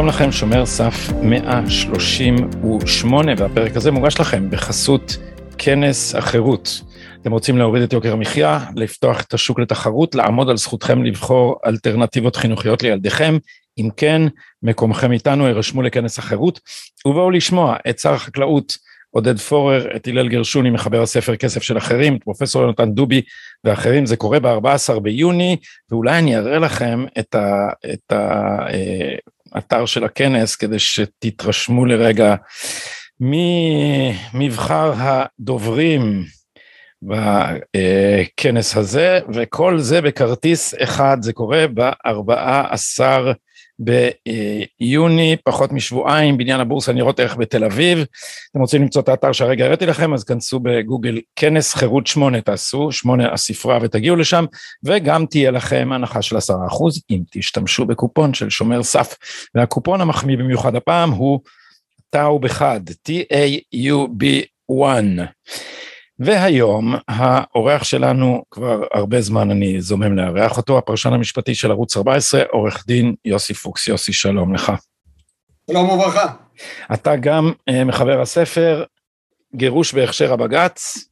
שלום לכם, שומר סף 138, והפרק הזה מוגש לכם בחסות כנס החירות. אתם רוצים להוריד את יוקר המחיה, לפתוח את השוק לתחרות, לעמוד על זכותכם לבחור אלטרנטיבות חינוכיות לילדיכם. אם כן, מקומכם איתנו, יירשמו לכנס החירות, ובואו לשמוע את שר החקלאות עודד פורר, את הלל גרשוני, מחבר הספר כסף של אחרים, את פרופסור יונתן דובי ואחרים, זה קורה ב-14 ביוני, ואולי אני אראה לכם את, ה, את האתר של הכנס כדי שתתרשמו לרגע ממבחר הדוברים בכנס הזה, וכל זה בכרטיס אחד, זה קורה ב-14 ביוני, פחות משבועיים, בניין הבורסה ניירות ערך בתל אביב. אתם רוצים למצוא את האתר שהרגע הראיתי לכם, אז כנסו בגוגל כנס חירות שמונה, תעשו שמונה הספרה ותגיעו לשם, וגם תהיה לכם הנחה של עשרה אחוז, אם תשתמשו בקופון של שומר סף. והקופון המחמיא במיוחד הפעם הוא טאו בחד, T-A-U-B-1. והיום האורח שלנו כבר הרבה זמן אני זומם לארח אותו, הפרשן המשפטי של ערוץ 14, עורך דין יוסי פוקס. יוסי, שלום לך. שלום וברכה. אתה גם uh, מחבר הספר גירוש בהכשר הבג"ץ, אה,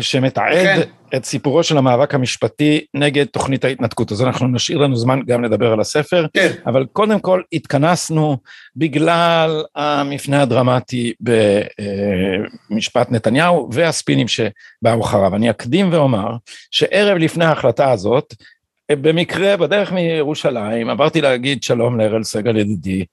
שמתעד כן. את סיפורו של המאבק המשפטי נגד תוכנית ההתנתקות. אז אנחנו נשאיר לנו זמן גם לדבר על הספר, כן. אבל קודם כל התכנסנו בגלל המפנה הדרמטי במשפט נתניהו והספינים שבאו אחריו. אני אקדים ואומר שערב לפני ההחלטה הזאת, במקרה, בדרך מירושלים, עברתי להגיד שלום לאראל סגל ידידי,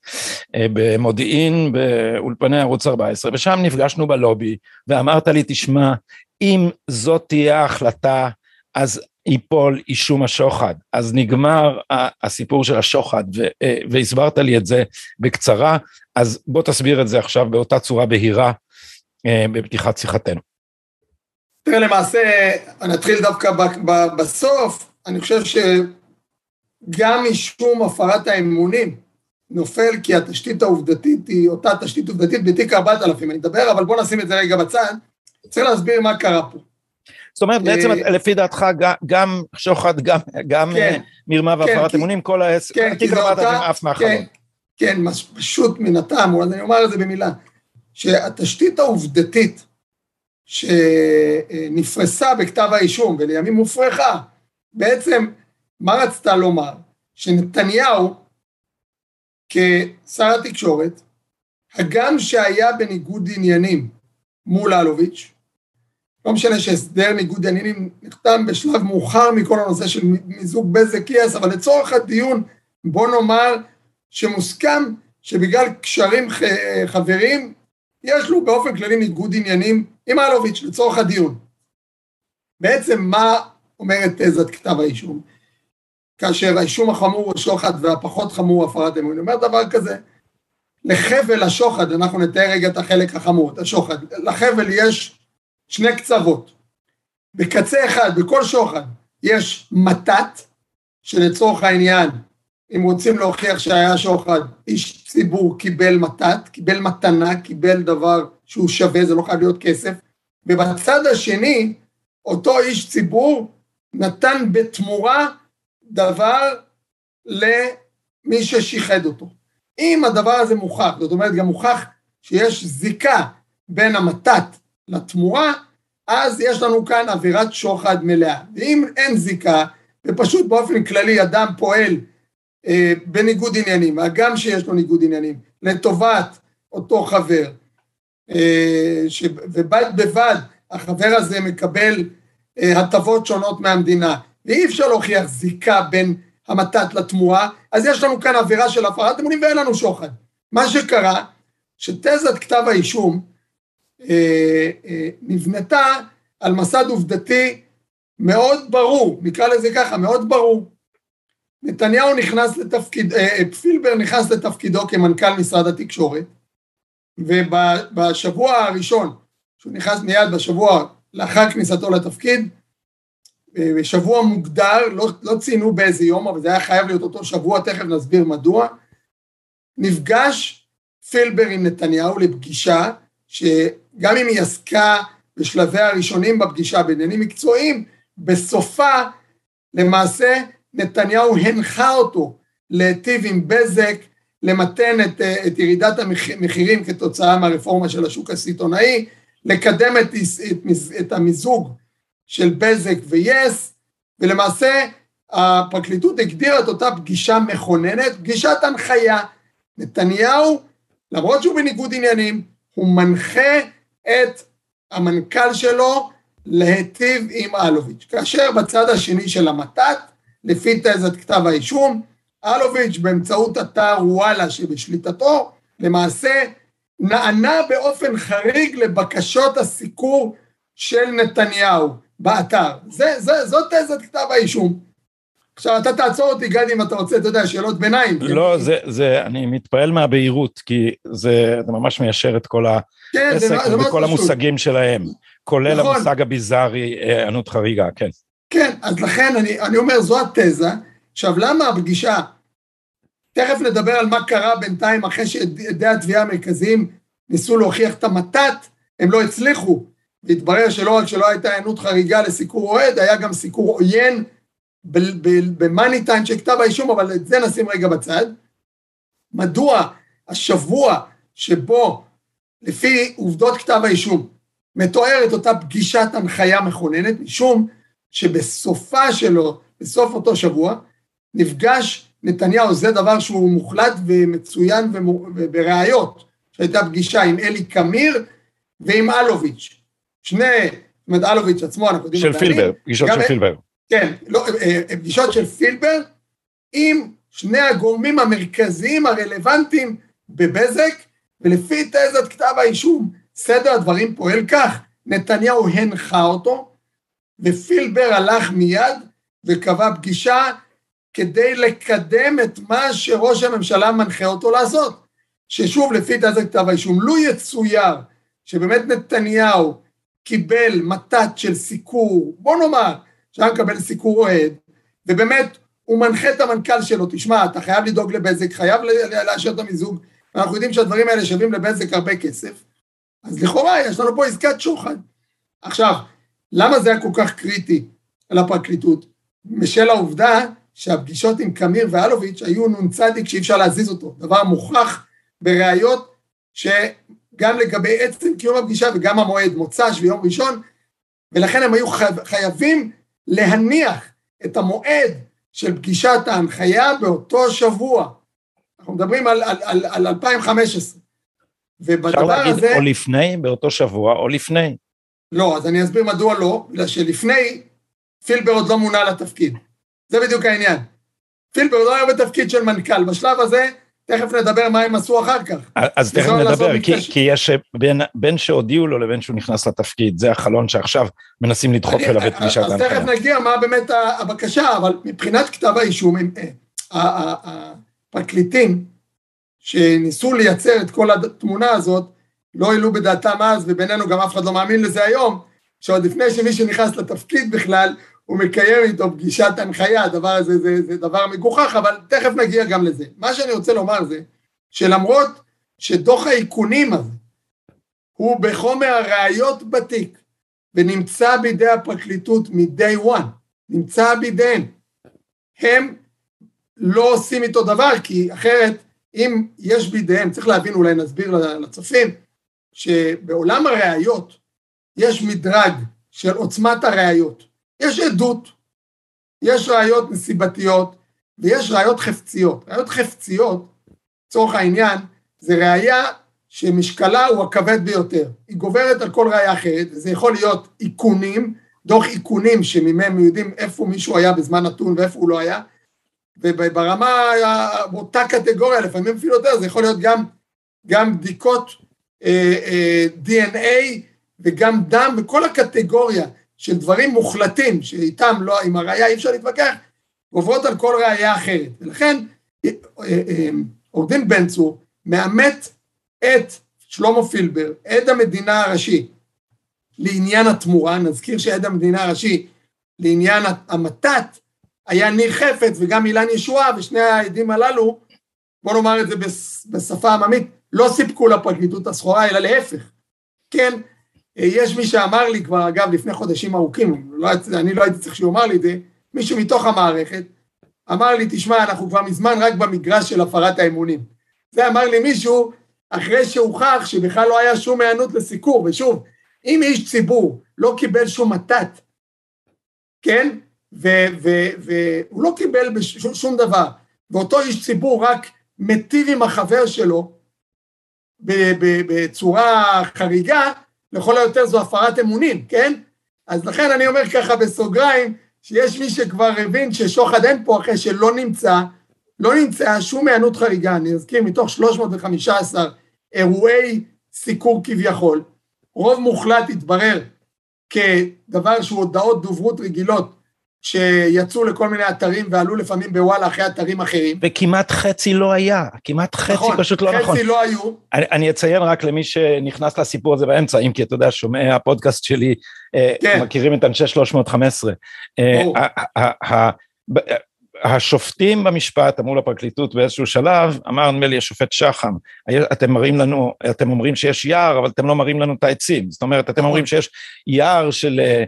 אה, במודיעין, באולפני ערוץ 14, ושם נפגשנו בלובי, ואמרת לי, תשמע, אם זאת תהיה ההחלטה, אז ייפול אישום השוחד. אז נגמר הסיפור של השוחד, אה, והסברת לי את זה בקצרה, אז בוא תסביר את זה עכשיו באותה צורה בהירה אה, בפתיחת שיחתנו. תראה, למעשה, נתחיל דווקא בסוף, אני חושב שגם משום הפרת האמונים נופל כי התשתית העובדתית היא אותה תשתית עובדתית בתיק 4000, אני מדבר, אבל בוא נשים את זה רגע בצד, צריך להסביר מה קרה פה. זאת אומרת, בעצם אה, לפי דעתך גם שוחד, גם כן, אה, מרמה והפרת כן, אמונים, כל העסק, כן, תיק 4000 עף מהחלום. כן, כן, פשוט מן הטעם, אני אומר את זה במילה, שהתשתית העובדתית שנפרסה בכתב האישום ולימים מופרכה, בעצם, מה רצתה לומר? שנתניהו, כשר התקשורת, הגם שהיה בניגוד עניינים מול אלוביץ', לא משנה שהסדר ניגוד עניינים נחתם בשלב מאוחר מכל הנושא של מיזוג בזק יס, אבל לצורך הדיון, בוא נאמר שמוסכם שבגלל קשרים חברים, יש לו באופן כללי ניגוד עניינים עם אלוביץ' לצורך הדיון. בעצם מה אומרת תזת כתב האישום. כאשר האישום החמור הוא שוחד והפחות חמור הוא הפרת אמון. אומר דבר כזה, לחבל השוחד, אנחנו נתאר רגע את החלק החמור, את השוחד, לחבל יש שני קצוות. בקצה אחד, בכל שוחד, יש מתת, שלצורך העניין, אם רוצים להוכיח שהיה שוחד, איש ציבור קיבל מתת, קיבל מתנה, קיבל דבר שהוא שווה, זה לא חייב להיות כסף, ובצד השני, אותו איש ציבור נתן בתמורה דבר למי ששיחד אותו. אם הדבר הזה מוכח, זאת אומרת גם מוכח שיש זיקה בין המתת לתמורה, אז יש לנו כאן עבירת שוחד מלאה. ואם אין זיקה, ופשוט באופן כללי אדם פועל אה, בניגוד עניינים, הגם שיש לו ניגוד עניינים, לטובת אותו חבר, אה, ש... ובד בבד החבר הזה מקבל הטבות שונות מהמדינה, ואי אפשר להוכיח זיקה בין המתת לתמורה, אז יש לנו כאן עבירה של הפרת אמונים ואין לנו שוחד. מה שקרה, שתזת כתב האישום אה, אה, נבנתה על מסד עובדתי מאוד ברור, נקרא לזה ככה, מאוד ברור. נתניהו נכנס לתפקיד, אה, אה פילבר נכנס לתפקידו כמנכ"ל משרד התקשורת, ובשבוע הראשון, שהוא נכנס מיד בשבוע לאחר כניסתו לתפקיד, בשבוע מוגדר, לא, לא ציינו באיזה יום, אבל זה היה חייב להיות אותו שבוע, תכף נסביר מדוע, נפגש פילבר עם נתניהו לפגישה, שגם אם היא עסקה בשלבי הראשונים בפגישה בעניינים מקצועיים, בסופה למעשה נתניהו הנחה אותו להיטיב עם בזק, למתן את, את ירידת המחירים כתוצאה מהרפורמה של השוק הסיטונאי, לקדם את, את, את המיזוג של בזק ויס, ולמעשה הפרקליטות הגדירה את אותה פגישה מכוננת, פגישת הנחיה. נתניהו, למרות שהוא בניגוד עניינים, הוא מנחה את המנכ"ל שלו להיטיב עם אלוביץ'. כאשר בצד השני של המתת, לפי תזת כתב האישום, אלוביץ' באמצעות אתר וואלה שבשליטתו, למעשה נענה באופן חריג לבקשות הסיקור של נתניהו באתר. זה, זה, זאת תזת כתב האישום. עכשיו, אתה תעצור אותי, גדי, אם אתה רוצה, אתה יודע, שאלות ביניים. לא, זה, זה, אני מתפעל מהבהירות, כי זה, זה ממש מיישר את כל כן, העסק כן, וכל המושגים שלהם, כולל נכון. המושג הביזארי, היענות חריגה, כן. כן, אז לכן אני, אני אומר, זו התזה. עכשיו, למה הפגישה, תכף נדבר על מה קרה בינתיים אחרי שעדי התביעה המרכזיים ניסו להוכיח את המתת, הם לא הצליחו, והתברר שלא רק שלא הייתה היענות חריגה לסיקור אוהד, היה גם סיקור עוין במאני טיים של כתב האישום, אבל את זה נשים רגע בצד. מדוע השבוע שבו לפי עובדות כתב האישום מתוארת אותה פגישת הנחיה מכוננת, משום שבסופה שלו, בסוף אותו שבוע, נפגש נתניהו, זה דבר שהוא מוחלט ומצוין בראיות, שהייתה פגישה עם אלי קמיר ועם אלוביץ'. שני, זאת אומרת אלוביץ' עצמו, אנחנו יודעים... של פילבר, פגישות של פילבר. כן, לא, אה, אה, פגישות של פילבר עם שני הגורמים המרכזיים הרלוונטיים בבזק, ולפי תזת כתב האישום, סדר הדברים פועל כך, נתניהו הנחה אותו, ופילבר הלך מיד וקבע פגישה כדי לקדם את מה שראש הממשלה מנחה אותו לעשות. ששוב, לפי תזת כתב האישום, לו יצויר שבאמת נתניהו קיבל מתת של סיקור, בוא נאמר, שהיה מקבל סיקור אוהד, ובאמת הוא מנחה את המנכ"ל שלו, תשמע, אתה חייב לדאוג לבזק, חייב לאשר את המיזוג, ואנחנו יודעים שהדברים האלה שווים לבזק הרבה כסף, אז לכאורה יש לנו פה עסקת שוחד. עכשיו, למה זה היה כל כך קריטי לפרקליטות? בשל העובדה שהפגישות עם קמיר ואלוביץ' היו נ"צ שאי אפשר להזיז אותו, דבר מוכח בראיות שגם לגבי עצם קיום הפגישה וגם המועד מוצ"ש ויום ראשון, ולכן הם היו חייבים להניח את המועד של פגישת ההנחיה באותו שבוע. אנחנו מדברים על, על, על, על 2015. ובדבר אפשר להגיד הזה... או לפני, באותו שבוע, או לפני. לא, אז אני אסביר מדוע לא, בגלל שלפני, פילבר עוד לא מונה לתפקיד. זה בדיוק העניין. פילבר לא היה בתפקיד של מנכ"ל. בשלב הזה, תכף נדבר מה הם עשו אחר כך. אז תכף נדבר, כי, כי יש בין, בין שהודיעו לו לבין שהוא נכנס לתפקיד, זה החלון שעכשיו מנסים לדחוף אליו את פגישת ההנחיה. אז תכף נגיע מה באמת הבקשה, אבל מבחינת כתב האישום, אה, הפרקליטים שניסו לייצר את כל התמונה הזאת, לא העלו בדעתם אז, ובינינו גם אף אחד לא מאמין לזה היום, שעוד לפני שמי שנכנס לתפקיד בכלל, הוא מקיים איתו פגישת הנחיה, הדבר הזה זה, זה דבר מגוחך, אבל תכף נגיע גם לזה. מה שאני רוצה לומר זה, שלמרות שדוח האיכונים הזה הוא בחומר הראיות בתיק, ונמצא בידי הפרקליטות מ-day one, נמצא בידיהם, הם לא עושים איתו דבר, כי אחרת, אם יש בידיהם, צריך להבין, אולי נסביר לצופים, שבעולם הראיות יש מדרג של עוצמת הראיות. יש עדות, יש ראיות נסיבתיות ויש ראיות חפציות. ראיות חפציות, לצורך העניין, זה ראיה שמשקלה הוא הכבד ביותר. היא גוברת על כל ראיה אחרת, זה יכול להיות איכונים, דוח איכונים שממהם יודעים איפה מישהו היה בזמן נתון ואיפה הוא לא היה, וברמה, באותה קטגוריה, לפעמים אפילו יותר, זה יכול להיות גם, גם בדיקות אה, אה, DNA וגם דם, וכל הקטגוריה של דברים מוחלטים, שאיתם לא, עם הראייה אי אפשר להתווכח, גוברות על כל ראייה אחרת. ולכן אה, אה, עורך דין בן צור מאמת את שלמה פילבר, עד המדינה הראשי, לעניין התמורה, נזכיר שעד המדינה הראשי לעניין המתת היה ניר חפץ וגם אילן ישועה, ושני העדים הללו, בוא נאמר את זה בשפה עממית, לא סיפקו לפרקליטות הסחורה, אלא להפך. כן, יש מי שאמר לי כבר, אגב, לפני חודשים ארוכים, לא, אני לא הייתי צריך שהוא אמר לי את זה, מישהו מתוך המערכת, אמר לי, תשמע, אנחנו כבר מזמן רק במגרש של הפרת האמונים. זה אמר לי מישהו, אחרי שהוכח שבכלל לא היה שום היענות לסיקור, ושוב, אם איש ציבור לא קיבל שום מתת, כן? והוא לא קיבל שום, שום דבר, ואותו איש ציבור רק מיטיב עם החבר שלו בצורה חריגה, לכל היותר זו הפרת אמונים, כן? אז לכן אני אומר ככה בסוגריים, שיש מי שכבר הבין ששוחד אין פה אחרי שלא נמצא, לא נמצאה שום היענות חריגה, אני אזכיר, מתוך 315 אירועי סיקור כביכול, רוב מוחלט התברר כדבר שהוא הודעות דוברות רגילות שיצאו לכל מיני אתרים ועלו לפעמים בוואלה אחרי אתרים אחרים. וכמעט חצי לא היה, כמעט חצי נכון, פשוט לא חצי נכון. חצי לא היו. אני, אני אציין רק למי שנכנס לסיפור הזה באמצע, אם כי אתה יודע, שומעי הפודקאסט שלי אה, כן. מכירים את אנשי 315. אה, השופטים במשפט אמרו לפרקליטות באיזשהו שלב, אמר נדמה לי השופט שחם, אתם מראים לנו, אתם אומרים שיש יער, אבל אתם לא מראים לנו את העצים. זאת אומרת, אתם אומרים שיש יער של, אה,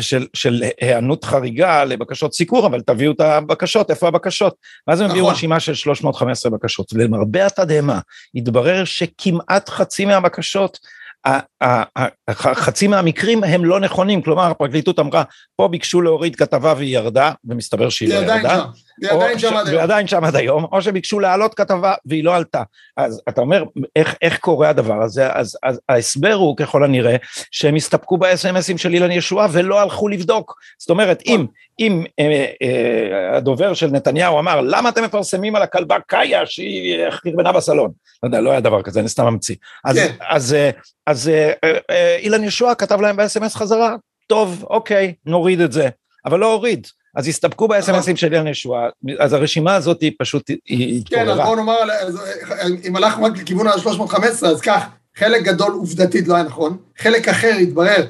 של, של היענות חריגה לבקשות סיקור, אבל תביאו את הבקשות, איפה הבקשות? ואז הם הביאו נכון. רשימה של 315 בקשות. למרבה התדהמה, התברר שכמעט חצי מהבקשות חצי מהמקרים הם לא נכונים, כלומר הפרקליטות אמרה, פה ביקשו להוריד כתבה והיא ירדה, ומסתבר שהיא לא ירדה. היא עדיין שם עד היום. ועדיין שם עד היום, או שביקשו להעלות כתבה והיא לא עלתה. אז אתה אומר, איך, איך קורה הדבר הזה? אז, אז ההסבר הוא ככל הנראה שהם הסתפקו ב-SMSים של אילן ישועה ולא הלכו לבדוק. זאת אומרת, אם, אם אה, אה, הדובר של נתניהו אמר, למה אתם מפרסמים על הכלבה קאיה שהיא חרבנה בסלון? לא יודע, לא היה דבר כזה, אני סתם ממציא. אז, כן. אז, אה, אז אה, אה, אילן ישועה כתב להם ב-SMS חזרה, טוב, אוקיי, נוריד את זה. אבל לא הוריד. אז הסתפקו ב-SMSים של אילן ישועה, אז הרשימה הזאת היא פשוט, היא התפוררה. כן, אז בואו נאמר, אם הלכנו רק לכיוון ה-315, אז כך, חלק גדול עובדתית לא היה נכון, חלק אחר התברר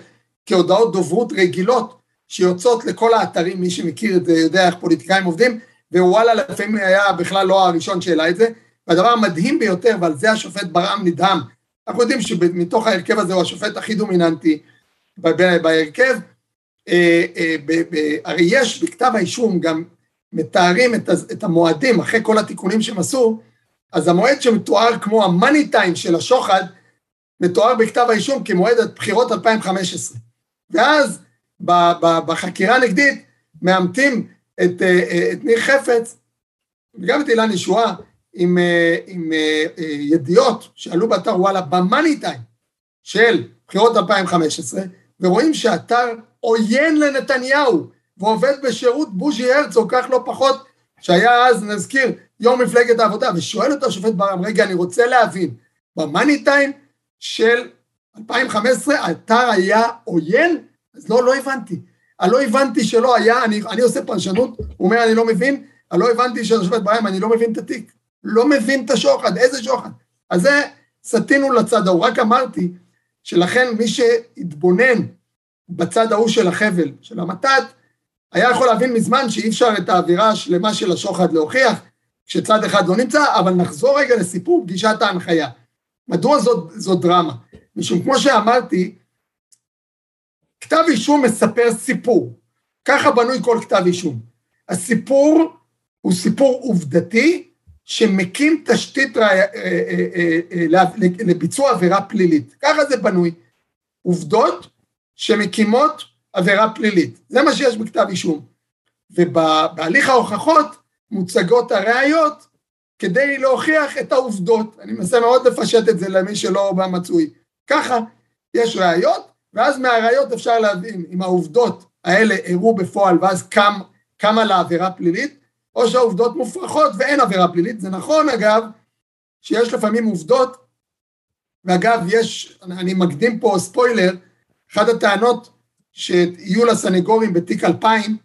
כהודעות דוברות רגילות שיוצאות לכל האתרים, מי שמכיר את זה יודע איך פוליטיקאים עובדים, ווואלה לפעמים היה בכלל לא הראשון שהעלה את זה, והדבר המדהים ביותר, ועל זה השופט ברעם נדהם, אנחנו יודעים שמתוך ההרכב הזה הוא השופט הכי דומיננטי בהרכב, הרי יש בכתב האישום גם מתארים את המועדים אחרי כל התיקונים שהם עשו, אז המועד שמתואר כמו המאני טיים של השוחד, מתואר בכתב האישום כמועד הבחירות 2015. ואז בחקירה הנגדית מאמתים את, אה, את ניר חפץ וגם את אילן ישועה עם, עם ידיעות שעלו באתר וואלה במאני טיים של בחירות 2015, ורואים שהאתר עוין לנתניהו, ועובד בשירות בוז'י הרצוג, כך לא פחות, שהיה אז, נזכיר, יו"ר מפלגת העבודה, ושואל אותו השופט ברם, רגע, אני רוצה להבין, במאני טיים של 2015 האתר היה עוין? אז לא, לא הבנתי. אני לא הבנתי שלא היה, אני, אני עושה פרשנות, הוא אומר, אני לא מבין, אני לא הבנתי של השופט ברם, אני לא מבין את התיק. לא מבין את השוחד, איזה שוחד? אז זה, סטינו לצד ההוא, רק אמרתי שלכן מי שהתבונן בצד ההוא של החבל, של המתת, היה יכול להבין מזמן שאי אפשר את האווירה השלמה של השוחד להוכיח, כשצד אחד לא נמצא, אבל נחזור רגע לסיפור פגישת ההנחיה. מדוע זאת, זאת דרמה? משום כמו שאמרתי, כתב אישום מספר סיפור. ככה בנוי כל כתב אישום. הסיפור הוא סיפור עובדתי שמקים תשתית. אה, אה, אה, לביצוע עבירה פלילית. ככה זה בנוי. עובדות שמקימות עבירה פלילית. זה מה שיש בכתב אישום. ובהליך ההוכחות מוצגות הראיות כדי להוכיח את העובדות. אני מנסה מאוד לפשט את זה למי שלא מצוי. ככה, יש ראיות, ואז מהראיות אפשר להבין אם העובדות האלה אירעו בפועל ואז קם, קמה לעבירה פלילית, או שהעובדות מופרכות ואין עבירה פלילית. זה נכון, אגב, שיש לפעמים עובדות, ואגב, יש, אני מקדים פה ספוילר, אחת הטענות שיהיו לסנגורים בתיק 2000,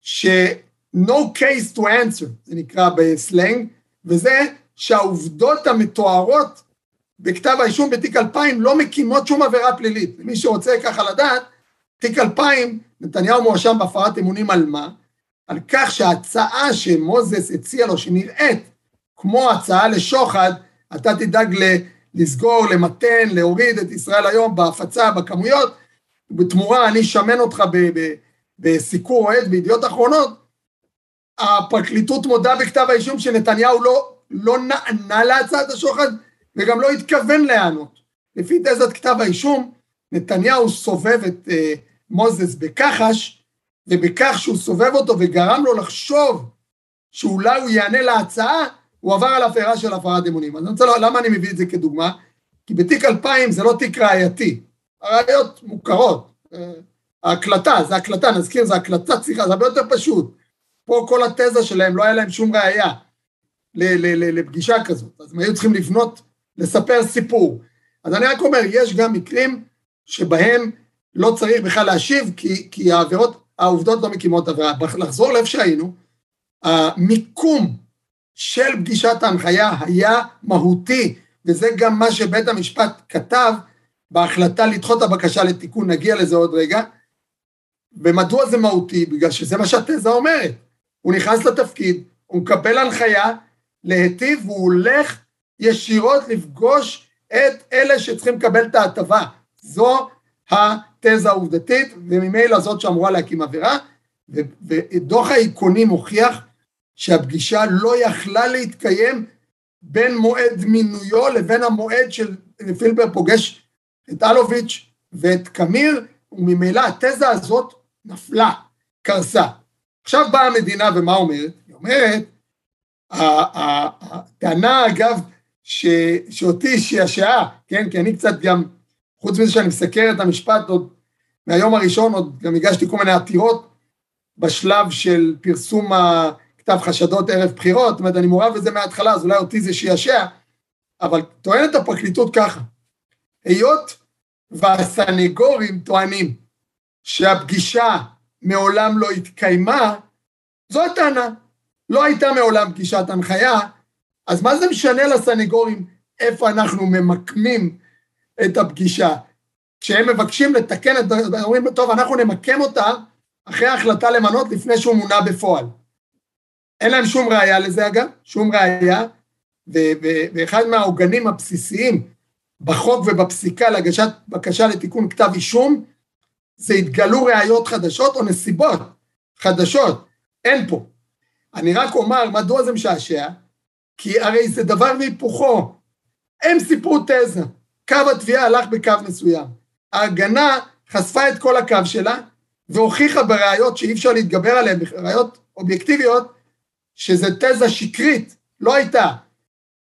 ש-no case to answer, זה נקרא בסלנג, וזה שהעובדות המתוארות בכתב האישום בתיק 2000 לא מקימות שום עבירה פלילית. למי שרוצה ככה לדעת, תיק 2000, נתניהו מואשם בהפרת אמונים על מה? על כך שההצעה שמוזס הציע לו, שנראית כמו הצעה לשוחד, אתה תדאג לסגור, למתן, להוריד את ישראל היום בהפצה, בכמויות, בתמורה אני אשמן אותך בסיקור אוהד בידיעות אחרונות, הפרקליטות מודה בכתב האישום שנתניהו לא לא נענה להצעת השוחד וגם לא התכוון להיענות. לפי תזת כתב האישום, נתניהו סובב את אה, מוזס בכחש, ובכך שהוא סובב אותו וגרם לו לחשוב שאולי הוא יענה להצעה, הוא עבר על עבירה של הפרת אמונים. אז אני רוצה למה אני מביא את זה כדוגמה? כי בתיק 2000 זה לא תיק ראייתי, הראיות מוכרות. אה, ההקלטה, זה הקלטה, נזכיר, זה הקלטה צריכה, זה הרבה יותר פשוט. פה כל התזה שלהם, לא היה להם שום ראייה לפגישה כזאת, אז הם היו צריכים לפנות, לספר סיפור. אז אני רק אומר, יש גם מקרים שבהם לא צריך בכלל להשיב, כי, כי העבירות, העובדות לא מקימות עבירה. לחזור לאיפה שהיינו, המיקום של פגישת ההנחיה היה מהותי, וזה גם מה שבית המשפט כתב בהחלטה לדחות הבקשה לתיקון, נגיע לזה עוד רגע. ומדוע זה מהותי? בגלל שזה מה שהתזה אומרת. הוא נכנס לתפקיד, הוא מקבל הנחיה להיטיב, והוא הולך ישירות לפגוש את אלה שצריכים לקבל את ההטבה. זו התזה העובדתית, וממילא זאת שאמורה להקים עבירה, ודוח האיכונים הוכיח שהפגישה לא יכלה להתקיים בין מועד מינויו לבין המועד של פילבר פוגש את אלוביץ' ואת קמיר, וממילא התזה הזאת נפלה, קרסה. עכשיו באה המדינה ומה אומרת? היא אומרת, הטענה אגב ש, שאותי שעשעה, כן, כי אני קצת גם, חוץ מזה שאני מסקר את המשפט עוד מהיום הראשון, עוד גם הגשתי כל מיני עתירות בשלב של פרסום כתב חשדות ערב בחירות, זאת אומרת אני מעורב בזה מההתחלה, אז אולי אותי זה שישע, אבל טוענת הפרקליטות ככה, היות והסנגורים טוענים שהפגישה מעולם לא התקיימה, זו הטענה. לא הייתה מעולם פגישת הנחיה, אז מה זה משנה לסנגורים איפה אנחנו ממקמים את הפגישה? כשהם מבקשים לתקן את, זה, אומרים, טוב, אנחנו נמקם אותה אחרי ההחלטה למנות לפני שהוא מונה בפועל. אין להם שום ראייה לזה אגב, שום ראייה, ואחד מהעוגנים הבסיסיים בחוק ובפסיקה להגשת בקשה לתיקון כתב אישום, זה התגלו ראיות חדשות או נסיבות חדשות, אין פה. אני רק אומר מדוע זה משעשע, כי הרי זה דבר והיפוכו. הם סיפרו תזה, קו התביעה הלך בקו מסוים. ההגנה חשפה את כל הקו שלה, והוכיחה בראיות שאי אפשר להתגבר עליהן, ראיות אובייקטיביות, שזה תזה שקרית, לא הייתה.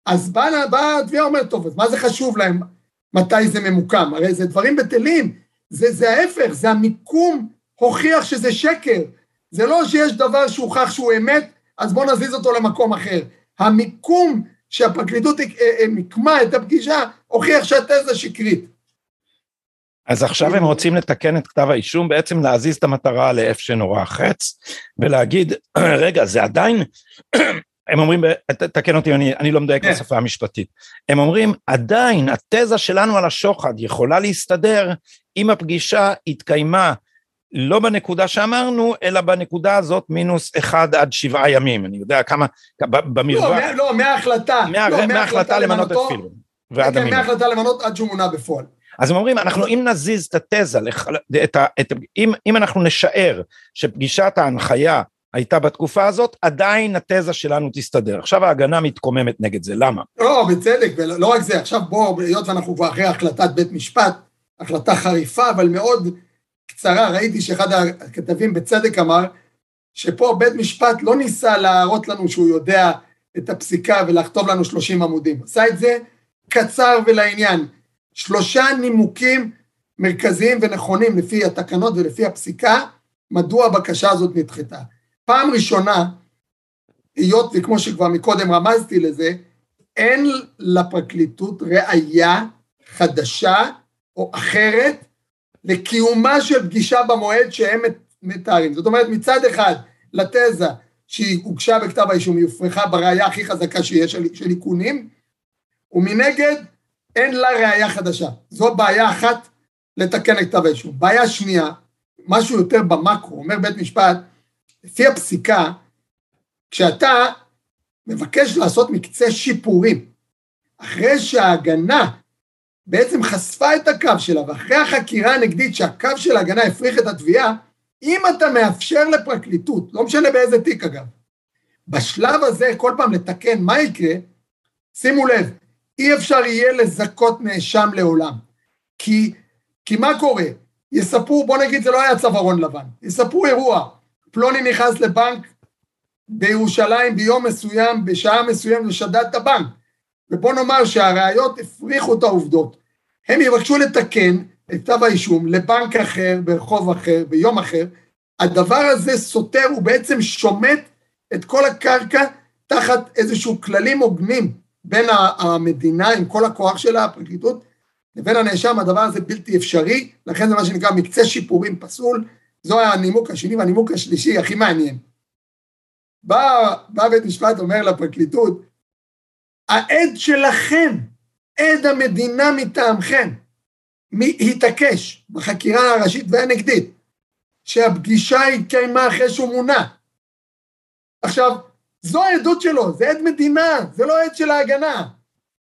אז באה בא התביעה אומרת, טוב, אז מה זה חשוב להם מתי זה ממוקם? הרי זה דברים בטלים, זה, זה ההפך, זה המיקום הוכיח שזה שקר. זה לא שיש דבר שהוכח שהוא אמת, אז בואו נזיז אותו למקום אחר. המיקום שהפרקליטות אה, אה, מיקמה את הפגישה, הוכיח שהתזה שקרית. אז עכשיו הם רוצים לתקן את כתב האישום, בעצם להזיז את המטרה לאיפה שנורא חץ, ולהגיד, רגע, זה עדיין, הם אומרים, תקן אותי, אני, אני לא מדייק. כן. בשפה המשפטית, הם אומרים, עדיין התזה שלנו על השוחד יכולה להסתדר אם הפגישה התקיימה לא בנקודה שאמרנו, אלא בנקודה הזאת מינוס אחד עד שבעה ימים, אני יודע כמה, במרווח... לא, לא, מההחלטה. מה, לא, מההחלטה למנות את פילבר. ועד כן, המינוס. מההחלטה למנות עד שהוא מונה בפועל. אז הם אומרים, אנחנו אם נזיז את התזה, את ה, את, אם, אם אנחנו נשער שפגישת ההנחיה הייתה בתקופה הזאת, עדיין התזה שלנו תסתדר. עכשיו ההגנה מתקוממת נגד זה, למה? לא, בצדק, ולא רק זה, עכשיו בואו, היות ואנחנו כבר אחרי החלטת בית משפט, החלטה חריפה, אבל מאוד קצרה, ראיתי שאחד הכתבים בצדק אמר, שפה בית משפט לא ניסה להראות לנו שהוא יודע את הפסיקה ולכתוב לנו 30 עמודים, עשה את זה קצר ולעניין. שלושה נימוקים מרכזיים ונכונים לפי התקנות ולפי הפסיקה, מדוע הבקשה הזאת נדחתה. פעם ראשונה, היות וכמו שכבר מקודם רמזתי לזה, אין לפרקליטות ראייה חדשה או אחרת לקיומה של פגישה במועד שהם מתארים. זאת אומרת, מצד אחד, לתזה שהיא הוגשה בכתב האישום, היא הופרחה בראייה הכי חזקה שיש של איכונים, ומנגד, אין לה ראייה חדשה. זו בעיה אחת לתקן את כתב האישום. בעיה שנייה, משהו יותר במקרו, אומר בית משפט, לפי הפסיקה, כשאתה מבקש לעשות מקצה שיפורים, אחרי שההגנה בעצם חשפה את הקו שלה, ואחרי החקירה הנגדית שהקו של ההגנה הפריך את התביעה, אם אתה מאפשר לפרקליטות, לא משנה באיזה תיק אגב, בשלב הזה כל פעם לתקן מה יקרה, שימו לב, אי אפשר יהיה לזכות נאשם לעולם. כי, כי מה קורה? יספרו, בוא נגיד זה לא היה צווארון לבן, יספרו אירוע, פלוני נכנס לבנק בירושלים ביום מסוים, בשעה מסוימת ושדד את הבנק. ובוא נאמר שהראיות הפריכו את העובדות. הם יבקשו לתקן את כתב האישום לבנק אחר, ברחוב אחר, ביום אחר. הדבר הזה סותר, הוא בעצם שומט את כל הקרקע תחת איזשהו כללים הוגנים בין המדינה עם כל הכוח שלה, הפרקליטות, לבין הנאשם, הדבר הזה בלתי אפשרי, לכן זה מה שנקרא מקצה שיפורים פסול, זו הנימוק השני, והנימוק השלישי הכי מעניין. בא, בא בית משפט, אומר לפרקליטות, העד שלכם, עד המדינה מטעמכם, התעקש בחקירה הראשית והנגדית, שהפגישה התקיימה אחרי שהוא מונה. עכשיו, זו העדות שלו, זה עד מדינה, זה לא עד של ההגנה.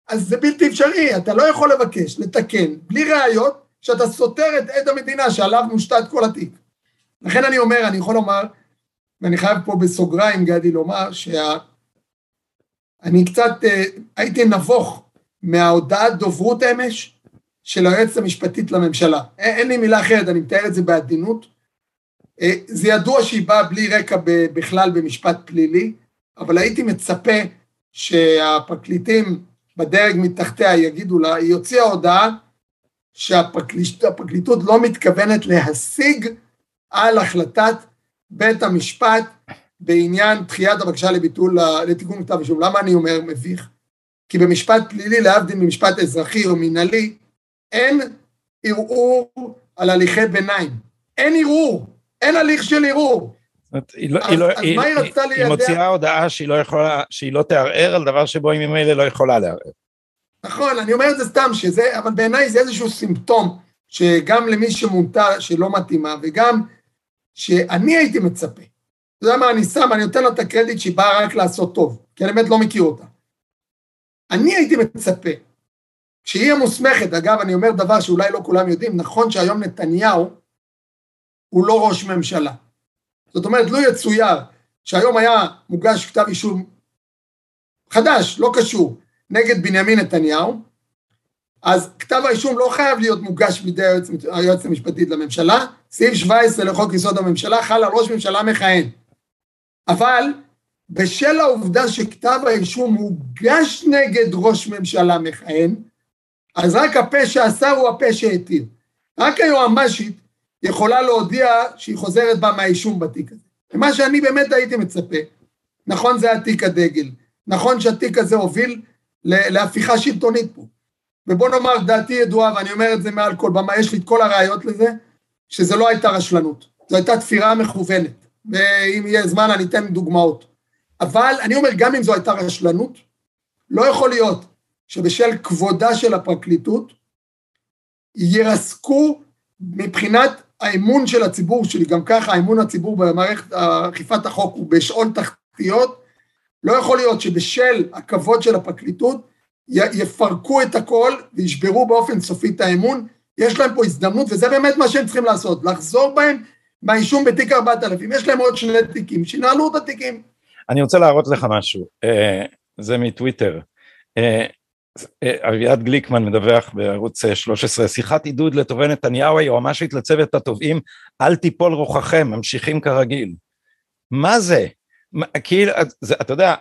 אז זה בלתי אפשרי, אתה לא יכול לבקש, לתקן, בלי ראיות, שאתה סותר את עד המדינה שעליו מושתת כל התיק. לכן אני אומר, אני יכול לומר, ואני חייב פה בסוגריים, גדי, לומר שה... אני קצת אה, הייתי נבוך מההודעת דוברות אמש של היועצת המשפטית לממשלה. אין, אין לי מילה אחרת, אני מתאר את זה בעדינות. אה, זה ידוע שהיא באה בלי רקע בכלל במשפט פלילי, אבל הייתי מצפה שהפרקליטים בדרג מתחתיה יגידו לה, היא הוציאה הודעה שהפרקליטות לא מתכוונת להשיג על החלטת בית המשפט בעניין דחיית הבקשה לביטול, לתיקון כתב אישום. למה אני אומר מביך? כי במשפט פלילי, להבדיל ממשפט אזרחי או מינהלי, אין ערעור על הליכי ביניים. אין ערעור, אין הליך של ערעור. היא, לא, אז, לא, היא, היא? היא מוציאה הודעה שהיא לא יכולה, שהיא לא תערער על דבר שבו היא ממילא לא יכולה לערער. נכון, אני אומר את זה סתם, שזה, אבל בעיניי זה איזשהו סימפטום, שגם למי שמונתה שלא מתאימה, וגם שאני הייתי מצפה. אתה יודע מה, אני שם, אני נותן לה את הקרדיט שהיא באה רק לעשות טוב, כי אני באמת לא מכיר אותה. אני הייתי מצפה, שהיא המוסמכת, אגב, אני אומר דבר שאולי לא כולם יודעים, נכון שהיום נתניהו הוא לא ראש ממשלה. זאת אומרת, לו לא יצויר שהיום היה מוגש כתב אישום חדש, לא קשור, נגד בנימין נתניהו, אז כתב האישום לא חייב להיות מוגש בידי היועצת המשפטית לממשלה, סעיף 17 לחוק יסוד הממשלה חל על ראש ממשלה מכהן. אבל בשל העובדה שכתב האישום מוגש נגד ראש ממשלה מכהן, אז רק הפה שאסר הוא הפה שהתיר. רק היועמ"שית יכולה להודיע שהיא חוזרת בה מהאישום בתיק הזה. ומה שאני באמת הייתי מצפה, נכון זה התיק הדגל, נכון שהתיק הזה הוביל להפיכה שלטונית פה. ובוא נאמר, דעתי ידועה, ואני אומר את זה מעל כל במה, יש לי את כל הראיות לזה, שזה לא הייתה רשלנות, זו הייתה תפירה מכוונת, ואם יהיה זמן אני אתן דוגמאות. אבל אני אומר, גם אם זו הייתה רשלנות, לא יכול להיות שבשל כבודה של הפרקליטות, ירסקו מבחינת האמון של הציבור שלי, גם ככה האמון הציבור במערכת אכיפת החוק הוא בשאול תחתיות, לא יכול להיות שבשל הכבוד של הפרקליטות יפרקו את הכל וישברו באופן סופי את האמון, יש להם פה הזדמנות, וזה באמת מה שהם צריכים לעשות, לחזור בהם מהאישום בתיק 4000, יש להם עוד שני תיקים, שינהלו את התיקים. אני רוצה להראות לך משהו, אה, זה מטוויטר. אה, אה, אביעד גליקמן מדווח בערוץ 13, שיחת עידוד לטובי נתניהו, היועמ"שית לצוות התובעים, אל תיפול רוחכם, ממשיכים כרגיל. מה זה? כאילו, אתה יודע,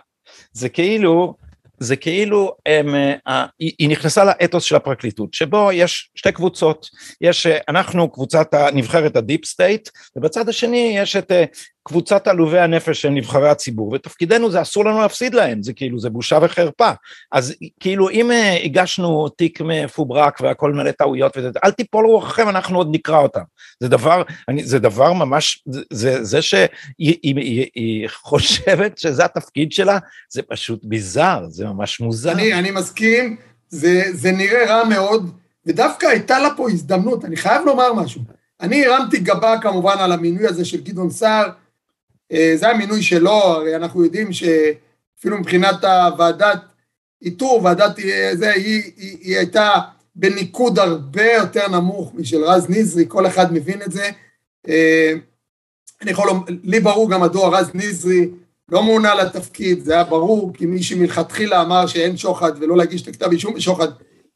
זה כאילו, זה כאילו, הם, אה, היא נכנסה לאתוס של הפרקליטות, שבו יש שתי קבוצות, יש, אה, אנחנו קבוצת הנבחרת ה deep state, ובצד השני יש את אה, קבוצת עלובי הנפש של נבחרי הציבור, ותפקידנו זה אסור לנו להפסיד להם, זה כאילו, זה בושה וחרפה. אז כאילו, אם הגשנו תיק מפוברק והכל מלא טעויות וזה, אל תיפול רוחכם, אנחנו עוד נקרא אותם. זה דבר, אני, זה דבר ממש, זה, זה, זה שהיא היא, היא, היא חושבת שזה התפקיד שלה, זה פשוט ביזאר, זה ממש מוזר. אני, אני מסכים, זה, זה נראה רע מאוד, ודווקא הייתה לה פה הזדמנות, אני חייב לומר משהו. אני הרמתי גבה כמובן על המינוי הזה של גדעון סער, אה, זה המינוי שלו, הרי אנחנו יודעים שאפילו מבחינת הוועדת איתור, ועדת אה, זה, היא, היא, היא הייתה בניקוד הרבה יותר נמוך משל רז נזרי, כל אחד מבין את זה. אה, אני יכול לומר, לי ברור גם מדוע רז נזרי לא מונה לתפקיד, זה היה ברור, כי מי שמלכתחילה אמר שאין שוחד ולא להגיש את הכתב אישום בשוחד,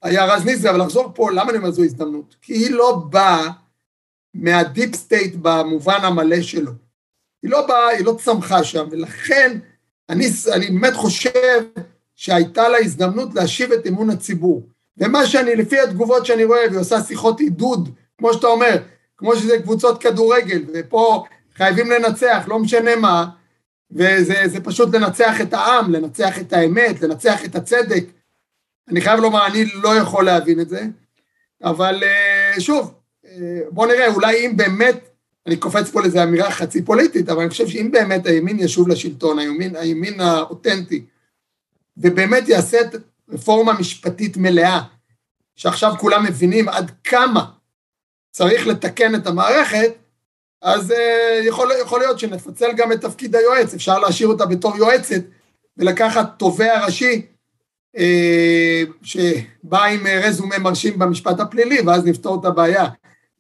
היה רז נזרי, אבל לחזור פה, למה אני אומר זו הזדמנות? כי היא לא באה מה deep state במובן המלא שלו. היא לא באה, היא לא צמחה שם, ולכן אני, אני באמת חושב שהייתה לה הזדמנות להשיב את אמון הציבור. ומה שאני, לפי התגובות שאני רואה, והיא עושה שיחות עידוד, כמו שאתה אומר, כמו שזה קבוצות כדורגל, ופה חייבים לנצח, לא משנה מה, וזה פשוט לנצח את העם, לנצח את האמת, לנצח את הצדק. אני חייב לומר, אני לא יכול להבין את זה, אבל אה, שוב, אה, בוא נראה, אולי אם באמת, אני קופץ פה לאיזו אמירה חצי פוליטית, אבל אני חושב שאם באמת הימין ישוב לשלטון, הימין, הימין האותנטי, ובאמת יעשה את רפורמה משפטית מלאה, שעכשיו כולם מבינים עד כמה צריך לתקן את המערכת, אז uh, יכול, יכול להיות שנפצל גם את תפקיד היועץ, אפשר להשאיר אותה בתור יועצת ולקחת תובע ראשי uh, שבא עם רזומה מרשים במשפט הפלילי ואז נפתור את הבעיה.